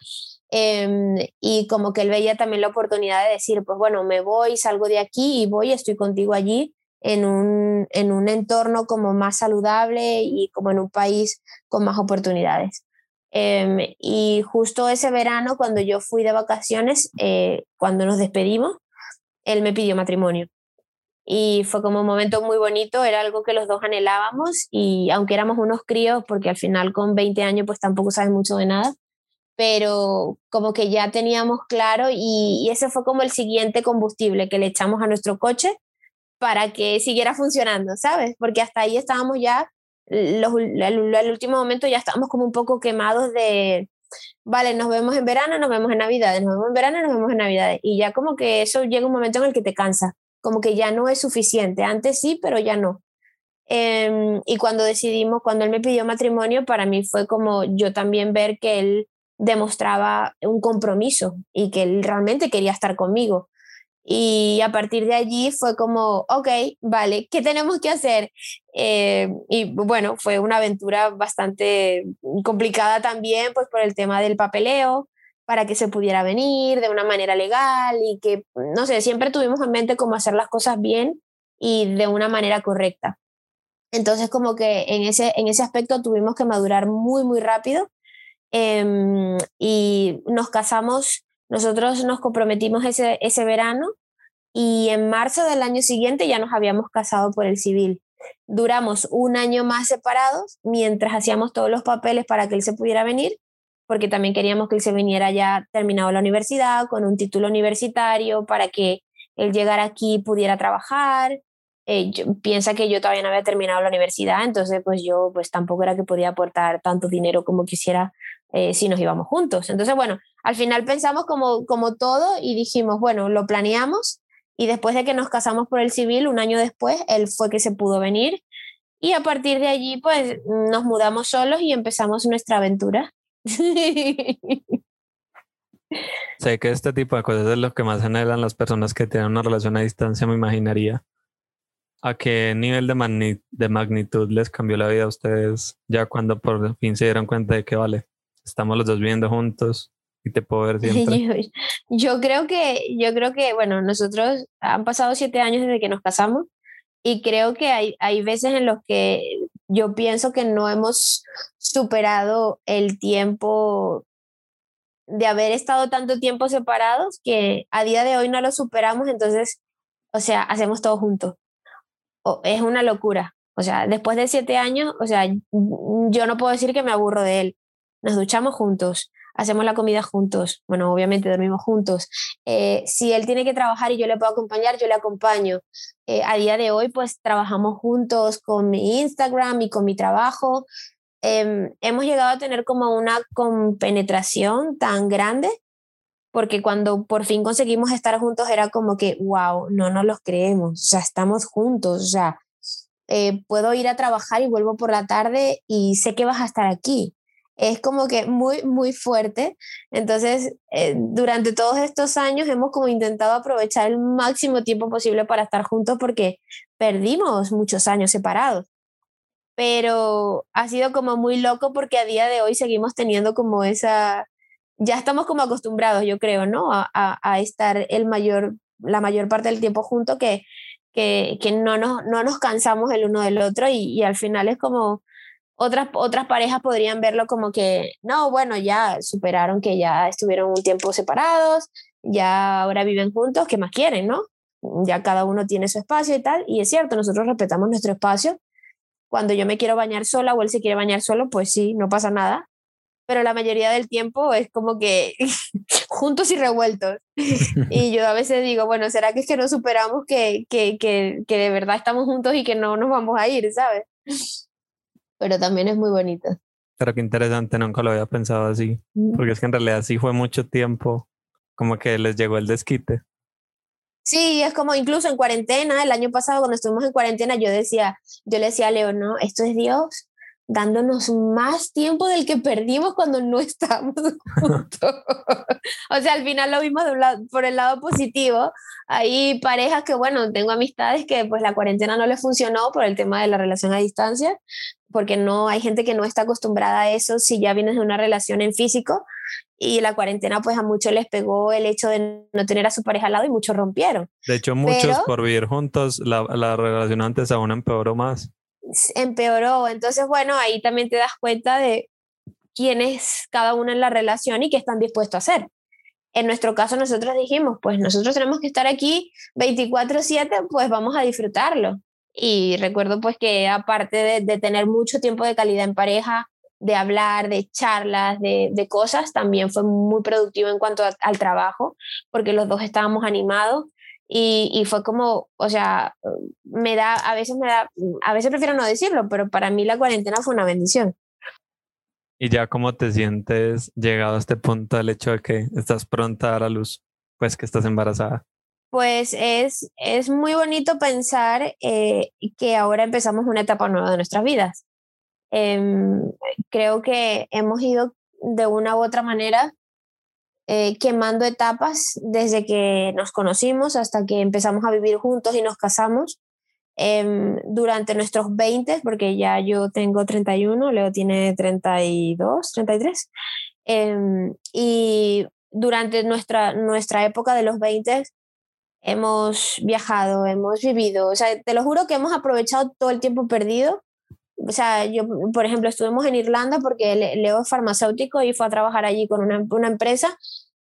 em, y como que él veía también la oportunidad de decir, pues bueno, me voy, salgo de aquí y voy, estoy contigo allí en un, en un entorno como más saludable y como en un país con más oportunidades. Em, y justo ese verano, cuando yo fui de vacaciones, eh, cuando nos despedimos, él me pidió matrimonio y fue como un momento muy bonito, era algo que los dos anhelábamos y aunque éramos unos críos, porque al final con 20 años pues tampoco sabes mucho de nada, pero como que ya teníamos claro y, y ese fue como el siguiente combustible que le echamos a nuestro coche para que siguiera funcionando, ¿sabes? Porque hasta ahí estábamos ya, los, el, último momento ya estábamos como un poco quemados de, vale, nos vemos en verano, nos vemos en Navidad, nos vemos en verano, nos vemos en Navidad. Y ya como que eso llega un momento en el que te cansa como que ya no es suficiente. Antes sí, pero ya no. Em, y cuando decidimos, cuando él me pidió matrimonio, para mí fue como yo también ver que él demostraba un compromiso y que él realmente quería estar conmigo. Y a partir de allí fue como, ok, vale, ¿qué tenemos que hacer? Eh, y bueno, fue una aventura bastante complicada también, pues por el tema del papeleo, para que se pudiera venir de una manera legal y que, no sé, siempre tuvimos en mente cómo hacer las cosas bien y de una manera correcta. Entonces, como que en ese, en ese aspecto tuvimos que madurar muy, muy rápido em, y nos casamos, nosotros nos comprometimos ese, ese verano y en marzo del año siguiente ya nos habíamos casado por el civil. Duramos un año más separados mientras hacíamos todos los papeles para que él se pudiera venir porque también queríamos que él se viniera ya terminado la universidad, con un título universitario, para que él llegara aquí y pudiera trabajar. Eh, piensa que yo todavía no había terminado la universidad, entonces pues yo pues tampoco era que podía aportar tanto dinero como quisiera eh, si nos íbamos juntos. Entonces bueno, al final pensamos como, como todo y dijimos, bueno, lo planeamos y después de que nos casamos por el civil, un año después, él fue que se pudo venir y a partir de allí pues nos mudamos solos y empezamos nuestra aventura. Sé que este tipo de cosas es lo que más anhelan las personas que tienen una relación a distancia, me imaginaría. ¿A qué nivel de, de magnitud les cambió la vida a ustedes ya cuando por fin se dieron cuenta de que, vale, estamos los dos viviendo juntos y te puedo ver siempre? yo, creo que, yo creo que, bueno, nosotros han pasado siete años desde que nos casamos y creo que hay, hay veces en los que yo pienso que no hemos superado el tiempo de haber estado tanto tiempo separados que a día de hoy no lo superamos, entonces, o sea, hacemos todo juntos. es una locura. O sea, después de siete años, o sea, yo no puedo decir que me aburro de él. Nos duchamos juntos, hacemos la comida juntos, bueno, obviamente dormimos juntos. Eh, si él tiene que trabajar y yo le puedo acompañar, yo le acompaño. Eh, a día de hoy, pues trabajamos juntos con mi Instagram y con mi trabajo. Em, hemos llegado a tener como una compenetración tan grande porque cuando por fin conseguimos estar juntos era como que, wow, no nos los creemos, o sea, estamos juntos, o sea, eh, puedo ir a trabajar y vuelvo por la tarde y sé que vas a estar aquí. Es como que muy, muy fuerte. Entonces, eh, durante todos estos años hemos como intentado aprovechar el máximo tiempo posible para estar juntos porque perdimos muchos años separados pero ha sido como muy loco porque a día de hoy seguimos teniendo como esa, ya estamos como acostumbrados, yo creo, ¿no? A, a, estar el mayor, la mayor parte del tiempo juntos que, que, que, no, nos, no nos cansamos el uno del otro y, y, al final es como otras, otras parejas podrían verlo como que, no, bueno, ya superaron que ya estuvieron un tiempo separados, ya ahora viven juntos, ¿qué más quieren, no? Ya cada uno tiene su espacio y tal, y es cierto, nosotros respetamos nuestro espacio, cuando yo me quiero bañar sola o él se quiere bañar solo, pues sí, no pasa nada. Pero la mayoría del tiempo es como que juntos y revueltos. y yo a veces digo, bueno, ¿será que es que no superamos que, que, que, que de verdad estamos juntos y que no nos vamos a ir, ¿sabes? Pero también es muy bonito. Pero qué interesante, nunca lo había pensado así. Porque es que en realidad sí fue mucho tiempo como que les llegó el desquite. Sí, es como incluso en cuarentena, el año pasado cuando estuvimos en cuarentena, yo decía, yo le decía a Leo, no, esto es Dios dándonos más tiempo del que perdimos cuando no estábamos juntos. o sea, al final lo vimos por el lado positivo. Hay parejas que, bueno, tengo amistades que pues la cuarentena no les funcionó por el tema de la relación a distancia, porque no hay gente que no está acostumbrada a eso si ya vienes de una relación en físico y la cuarentena pues a muchos les pegó el hecho de no tener a su pareja al lado y muchos rompieron. De hecho, muchos por vivir juntos, la, la relación antes aún empeoró más. Empeoró, entonces bueno, ahí también te das cuenta de quién es cada uno en la relación y qué están dispuestos a hacer. En nuestro caso nosotros dijimos, pues nosotros tenemos que estar aquí 24/7, pues vamos a disfrutarlo. Y recuerdo pues que aparte de, tener mucho tiempo de calidad en pareja, de hablar, de charlas, de, cosas, también fue muy productivo en cuanto al trabajo, porque los dos estábamos animados y, y, fue como, o sea, me da, a veces me da, a veces prefiero no decirlo, pero para mí la cuarentena fue una bendición. ¿Y ya cómo te sientes llegado a este punto del hecho de que estás pronta a dar a luz, pues que estás embarazada? Pues es, es muy bonito pensar eh, que ahora empezamos una etapa nueva de nuestras vidas. Em, creo que hemos ido de una u otra manera eh, quemando etapas desde que nos conocimos hasta que empezamos a vivir juntos y nos casamos. Em, durante nuestros 20, porque ya yo tengo 31, Leo tiene 32, 33. Eh, y durante nuestra, nuestra época de los 20 hemos viajado, hemos vivido, o sea, te lo juro que hemos aprovechado todo el tiempo perdido o sea, yo, por ejemplo, estuvimos en Irlanda porque Leo es farmacéutico y fue a trabajar allí con una, empresa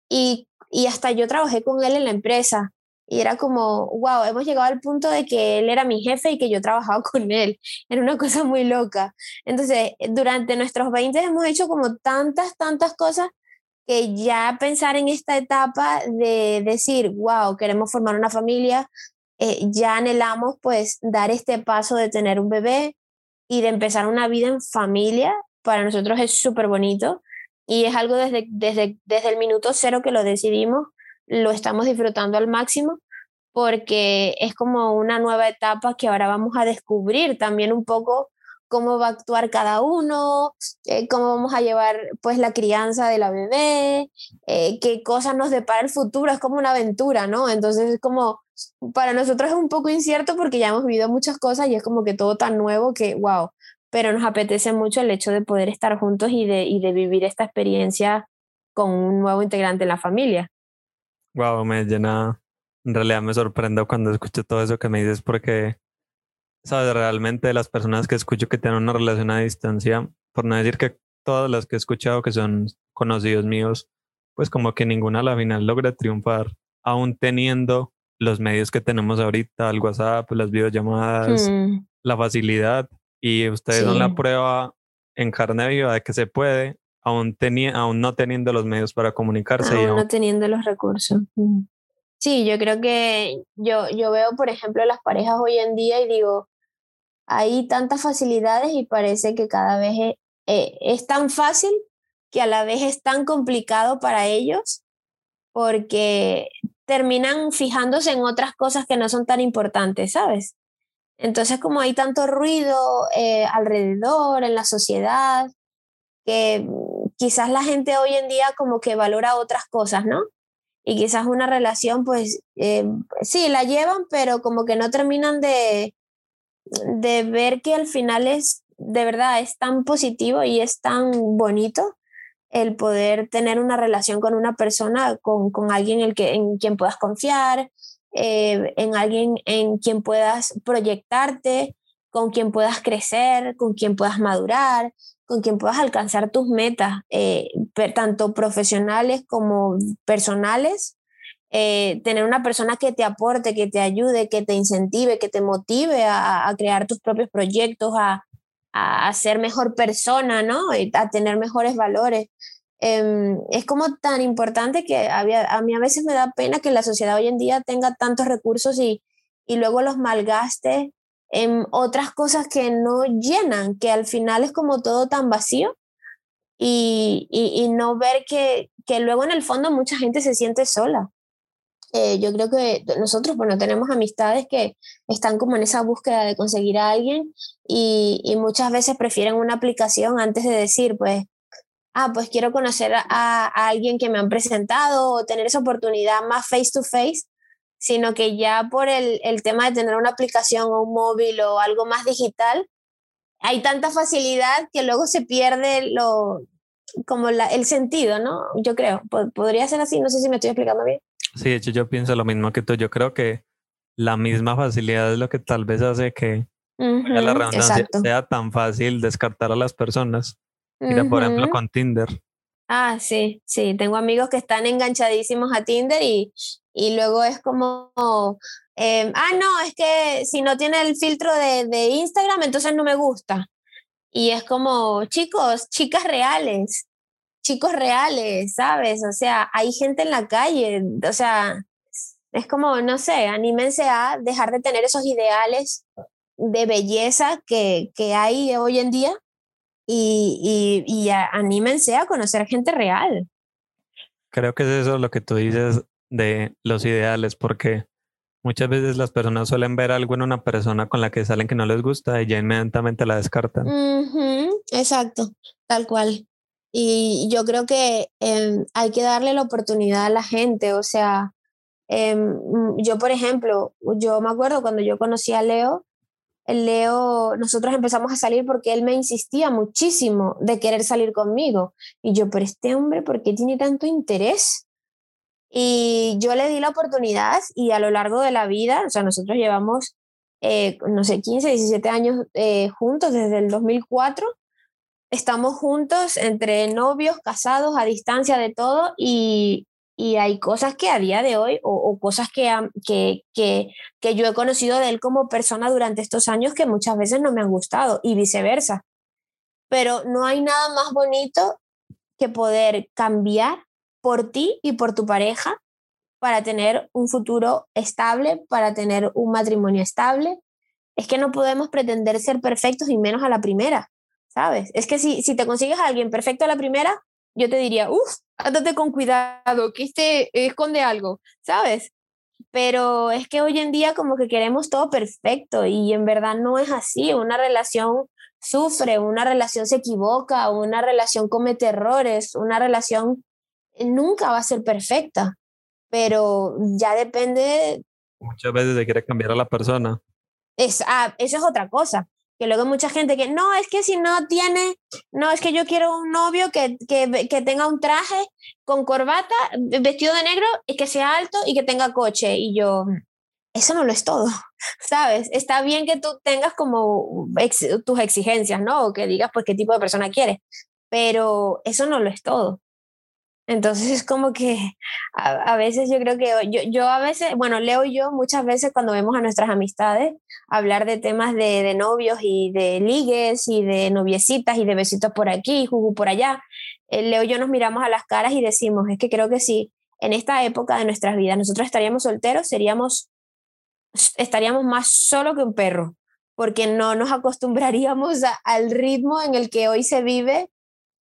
y, y, hasta yo trabajé con él en la empresa. Y era como, wow, hemos llegado al punto de que él era mi jefe y que yo trabajaba con él. Era una cosa muy loca. Entonces, durante nuestros 20 hemos hecho como tantas, tantas cosas que ya pensar en esta etapa de decir, wow, queremos formar una familia, eh, ya anhelamos pues dar este paso de tener un bebé, y de empezar una vida en familia, para nosotros es súper bonito y es algo desde, desde, desde el minuto cero que lo decidimos, lo estamos disfrutando al máximo porque es como una nueva etapa que ahora vamos a descubrir también un poco cómo va a actuar cada uno, eh, cómo vamos a llevar pues la crianza de la bebé, eh, qué cosas nos depara el futuro, es como una aventura, ¿no? Entonces es como, para nosotros es un poco incierto porque ya hemos vivido muchas cosas y es como que todo tan nuevo que, wow, pero nos apetece mucho el hecho de poder estar juntos y de, y de vivir esta experiencia con un nuevo integrante en la familia. Wow, me llena, en realidad me sorprendo cuando escucho todo eso que me dices porque sabes, realmente las personas que escucho que tienen una relación a distancia, por no decir que todas las que he escuchado que son conocidos míos, pues como que ninguna a la final logra triunfar, aún teniendo los medios que tenemos ahorita, el WhatsApp, las videollamadas, hmm. la facilidad, y ustedes son la prueba en carne viva de que se puede, aún, aún no teniendo los medios para comunicarse. Aún, no teniendo los recursos. Hmm. Sí, yo creo que yo, yo veo, por ejemplo, las parejas hoy en día y digo, hay tantas facilidades y parece que cada vez es, eh, es, tan fácil que a la vez es tan complicado para ellos porque terminan fijándose en otras cosas que no son tan importantes, ¿sabes? Entonces como hay tanto ruido eh, alrededor, en la sociedad, que quizás la gente hoy en día como que valora otras cosas, ¿no? Y quizás una relación, pues eh, sí, la llevan, pero como que no terminan de, de ver que al final es, de verdad, es tan positivo y es tan bonito el poder tener una relación con una persona, con, alguien el que, en quien puedas confiar, eh, en alguien en quien puedas proyectarte, con quien puedas crecer, con quien puedas madurar, con quien puedas alcanzar tus metas, eh, tanto profesionales como personales, eh, tener una persona que te aporte, que te ayude, que te incentive, que te motive a, crear tus propios proyectos, a, a, ser mejor persona, ¿no? a tener mejores valores. Em, es como tan importante que había, a mí a veces me da pena que la sociedad hoy en día tenga tantos recursos y, y luego los malgaste en otras cosas que no llenan, que al final es como todo tan vacío y, y, y no ver que, que luego en el fondo mucha gente se siente sola. Eh, yo creo que nosotros, bueno, tenemos amistades que están como en esa búsqueda de conseguir a alguien y, muchas veces prefieren una aplicación antes de decir, pues, ah, pues quiero conocer a, alguien que me han presentado o tener esa oportunidad más face to face, sino que ya por el, el tema de tener una aplicación o un móvil o algo más digital, hay tanta facilidad que luego se pierde lo, como la, el sentido, ¿no? Yo creo, podría ser así, no sé si me estoy explicando bien. Sí, de hecho yo pienso lo mismo que tú. Yo creo que la misma facilidad es lo que tal vez hace que la redundancia sea tan fácil descartar a las personas. Mira, por ejemplo, con Tinder. Ah, sí, sí. Tengo amigos que están enganchadísimos a Tinder y, y luego es como, em, ah, no, es que si no tiene el filtro de, de Instagram, entonces no me gusta. Y es como, chicos, chicas reales, chicos reales, ¿sabes? O sea, hay gente en la calle, o sea, es como, no sé, anímense a dejar de tener esos ideales de belleza que, que hay hoy en día y, y, y anímense a conocer gente real. Creo que es eso lo que tú dices de los ideales, porque muchas veces las personas suelen ver algo en una persona con la que salen que no les gusta y ya inmediatamente la descartan. Exacto, tal cual. Y yo creo que em, hay que darle la oportunidad a la gente. O sea, em, yo, por ejemplo, yo me acuerdo cuando yo conocí a Leo, Leo, nosotros empezamos a salir porque él me insistía muchísimo de querer salir conmigo. Y yo, pero este hombre, ¿por qué tiene tanto interés? Y yo le di la oportunidad y a lo largo de la vida, o sea, nosotros llevamos, eh, no sé, 15, 17 años eh, juntos desde el 2004 estamos juntos entre novios, casados, a distancia de todo y, y hay cosas que a día de hoy o, cosas que, que, que, que, yo he conocido de él como persona durante estos años que muchas veces no me han gustado y viceversa. Pero no hay nada más bonito que poder cambiar por ti y por tu pareja para tener un futuro estable, para tener un matrimonio estable. Es que no podemos pretender ser perfectos y menos a la primera. ¿Sabes? Es que si, si te consigues a alguien perfecto a la primera, yo te diría, uff, ándate con cuidado, que este esconde algo, ¿sabes? Pero es que hoy en día como que queremos todo perfecto y en verdad no es así. Una relación sufre, una relación se equivoca, una relación comete errores, una relación nunca va a ser perfecta, pero ya depende. Muchas veces se quiere cambiar a la persona. Es, ah, eso es otra cosa. Que luego mucha gente que no, es que si no tiene, no, es que yo quiero un novio que, que, que tenga un traje con corbata, vestido de negro, que sea alto y que tenga coche. Y yo, eso no lo es todo, ¿sabes? Está bien que tú tengas como tus exigencias, ¿no? O que digas, pues, qué tipo de persona quieres, pero eso no lo es todo. Entonces es como que a, veces yo creo que yo, yo, a veces, bueno, Leo y yo muchas veces cuando vemos a nuestras amistades hablar de temas de, de novios y de ligues y de noviecitas y de besitos por aquí, jugu por allá, Leo y yo nos miramos a las caras y decimos, es que creo que sí, en esta época de nuestras vidas nosotros estaríamos solteros, seríamos, estaríamos más solo que un perro, porque no nos acostumbraríamos al ritmo en el que hoy se vive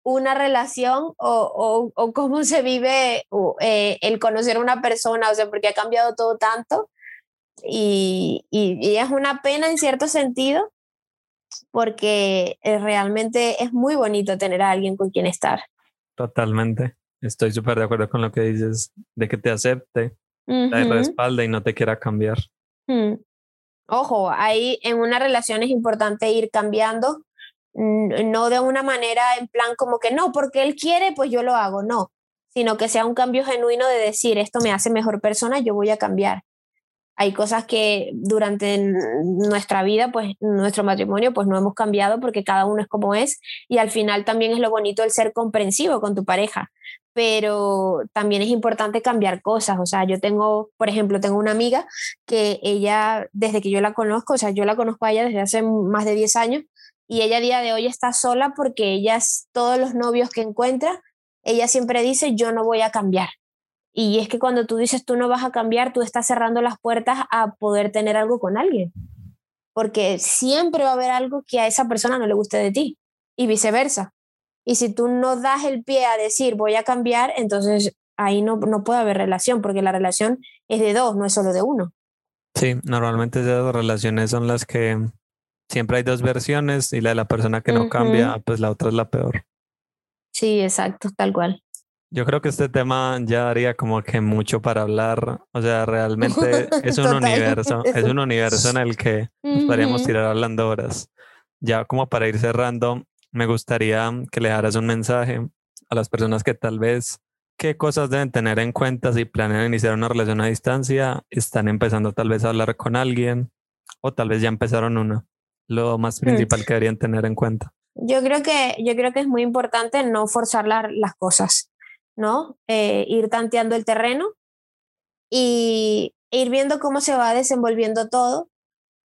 una relación o, o, cómo se vive eh, el conocer a una persona, o sea, porque ha cambiado todo tanto y, y, es una pena en cierto sentido porque eh, realmente es muy bonito tener a alguien con quien estar. Totalmente, estoy súper de acuerdo con lo que dices, de que te acepte, te respalde y no te quiera cambiar. Mm. Ojo, ahí en una relación es importante ir cambiando no de una manera en plan como que no, porque él quiere, pues yo lo hago, no, sino que sea un cambio genuino de decir, esto me hace mejor persona, yo voy a cambiar. Hay cosas que durante nuestra vida, pues nuestro matrimonio, pues no hemos cambiado porque cada uno es como es y al final también es lo bonito el ser comprensivo con tu pareja, pero también es importante cambiar cosas. O sea, yo tengo, por ejemplo, tengo una amiga que ella, desde que yo la conozco, o sea, yo la conozco a ella desde hace más de 10 años y ella a día de hoy está sola porque ella, todos los novios que encuentra, ella siempre dice, yo no voy a cambiar. Y es que cuando tú dices, tú no vas a cambiar, tú estás cerrando las puertas a poder tener algo con alguien. Porque siempre va a haber algo que a esa persona no le guste de ti y viceversa. Y si tú no das el pie a decir, voy a cambiar, entonces ahí no, no puede haber relación, porque la relación es de dos, no es solo de uno. Sí, normalmente esas relaciones son las que siempre hay dos versiones y la de la persona que no cambia, pues la otra es la peor. Sí, exacto, tal cual. Yo creo que este tema ya daría como que mucho para hablar. O sea, realmente es un universo, es un universo en el que nos podríamos tirar hablando horas. Ya como para ir cerrando, me gustaría que le dejaras un mensaje a las personas que tal vez qué cosas deben tener en cuenta si planean iniciar una relación a distancia, están empezando tal vez a hablar con alguien o tal vez ya empezaron una lo más principal que deberían tener en cuenta? Yo creo que, yo creo que es muy importante no forzar las cosas, ¿no? Eh, ir tanteando el terreno y ir viendo cómo se va desenvolviendo todo,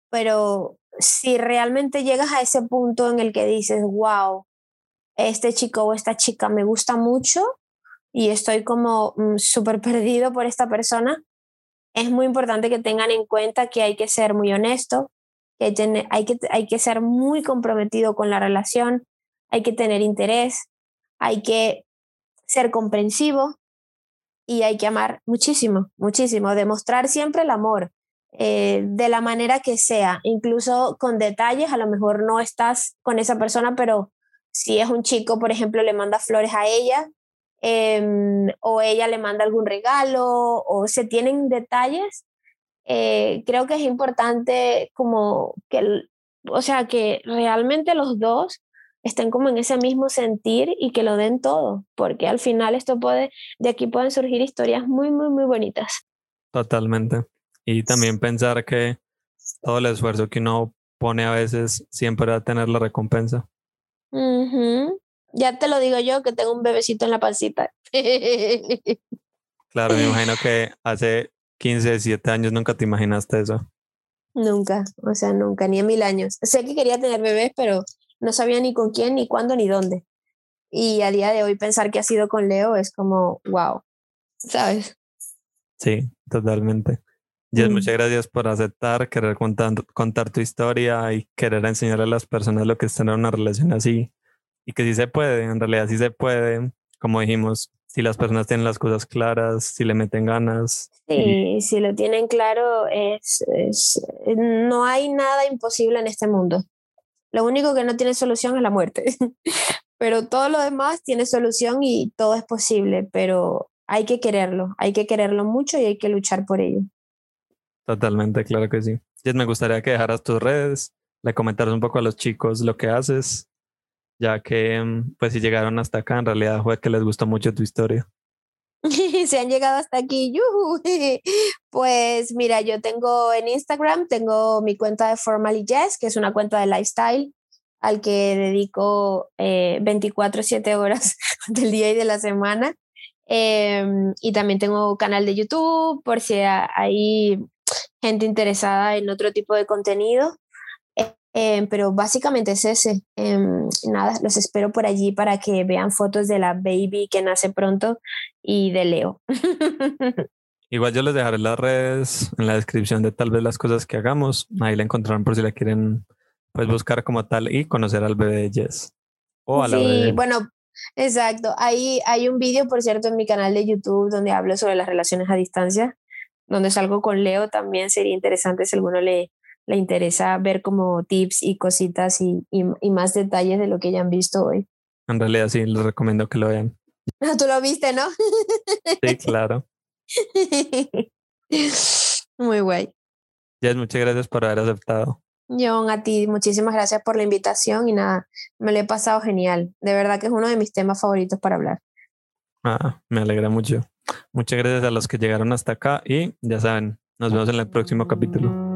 pero si realmente llegas a ese punto en el que dices, wow, este chico o esta chica me gusta mucho y estoy como mm, súper perdido por esta persona, es muy importante que tengan en cuenta que hay que ser muy honesto, hay, que, hay que ser muy comprometido con la relación, hay que tener interés, hay que ser comprensivo y hay que amar muchísimo, muchísimo, demostrar siempre el amor eh, de la manera que sea, incluso con detalles, a lo mejor no estás con esa persona, pero si es un chico, por ejemplo, le manda flores a ella em, o ella le manda algún regalo o se tienen detalles eh, creo que es importante como que, o sea, que realmente los dos estén como en ese mismo sentir y que lo den todo, porque al final esto puede, de aquí pueden surgir historias muy, muy, muy bonitas. Totalmente. Y también pensar que todo el esfuerzo que uno pone a veces siempre va a tener la recompensa. Ya te lo digo yo que tengo un bebecito en la pancita. claro, me imagino que hace 15, 17 años, nunca te imaginaste eso. Nunca, o sea, nunca, ni en mil años. Sé que quería tener bebés, pero no sabía ni con quién, ni cuándo, ni dónde. Y a día de hoy pensar que ha sido con Leo es como, wow, ¿sabes? Sí, totalmente. Jess, mm. muchas gracias por aceptar, querer contar, contar tu historia y querer enseñarle a las personas lo que es tener una relación así. Y que sí se puede, en realidad sí se puede. Como dijimos, si las personas tienen las cosas claras, si le meten ganas. Sí, si lo tienen claro, es, no hay nada imposible en este mundo. Lo único que no tiene solución es la muerte, pero todo lo demás tiene solución y todo es posible, pero hay que quererlo, hay que quererlo mucho y hay que luchar por ello. Totalmente, claro que sí. Jess, me gustaría que dejaras tus redes, le comentaras un poco a los chicos lo que haces, ya que mm, pues si llegaron hasta acá, en realidad fue que les gustó mucho tu historia. Se han llegado hasta aquí. Pues mira, yo tengo en Instagram, tengo mi cuenta de Formally Jess, que es una cuenta de lifestyle al que dedico 24/7 eh, horas del día y de la semana. Em, y también tengo canal de YouTube por si hay gente interesada en otro tipo de contenido. Em, pero básicamente es ese. Em, nada, los espero por allí para que vean fotos de la baby que nace pronto y de Leo. Igual yo les dejaré las redes en la descripción de tal vez las cosas que hagamos. Ahí la encontrarán por si la quieren pues buscar como tal y conocer al bebé de Jess. O a la sí, bueno, exacto. Ahí hay un vídeo, por cierto, en mi canal de YouTube donde hablo sobre las relaciones a distancia, donde salgo con Leo. También sería interesante si alguno le, le interesa ver como tips y cositas y, y, más detalles de lo que ya han visto hoy. En realidad sí, les recomiendo que lo vean. Tú lo viste, ¿no? Sí, claro. Muy guay. Jess, muchas gracias por haber aceptado. John, a ti, muchísimas gracias por la invitación y nada, me lo he pasado genial. De verdad que es uno de mis temas favoritos para hablar. Ah, me alegra mucho. Muchas gracias a los que llegaron hasta acá y ya saben, nos vemos en el próximo capítulo.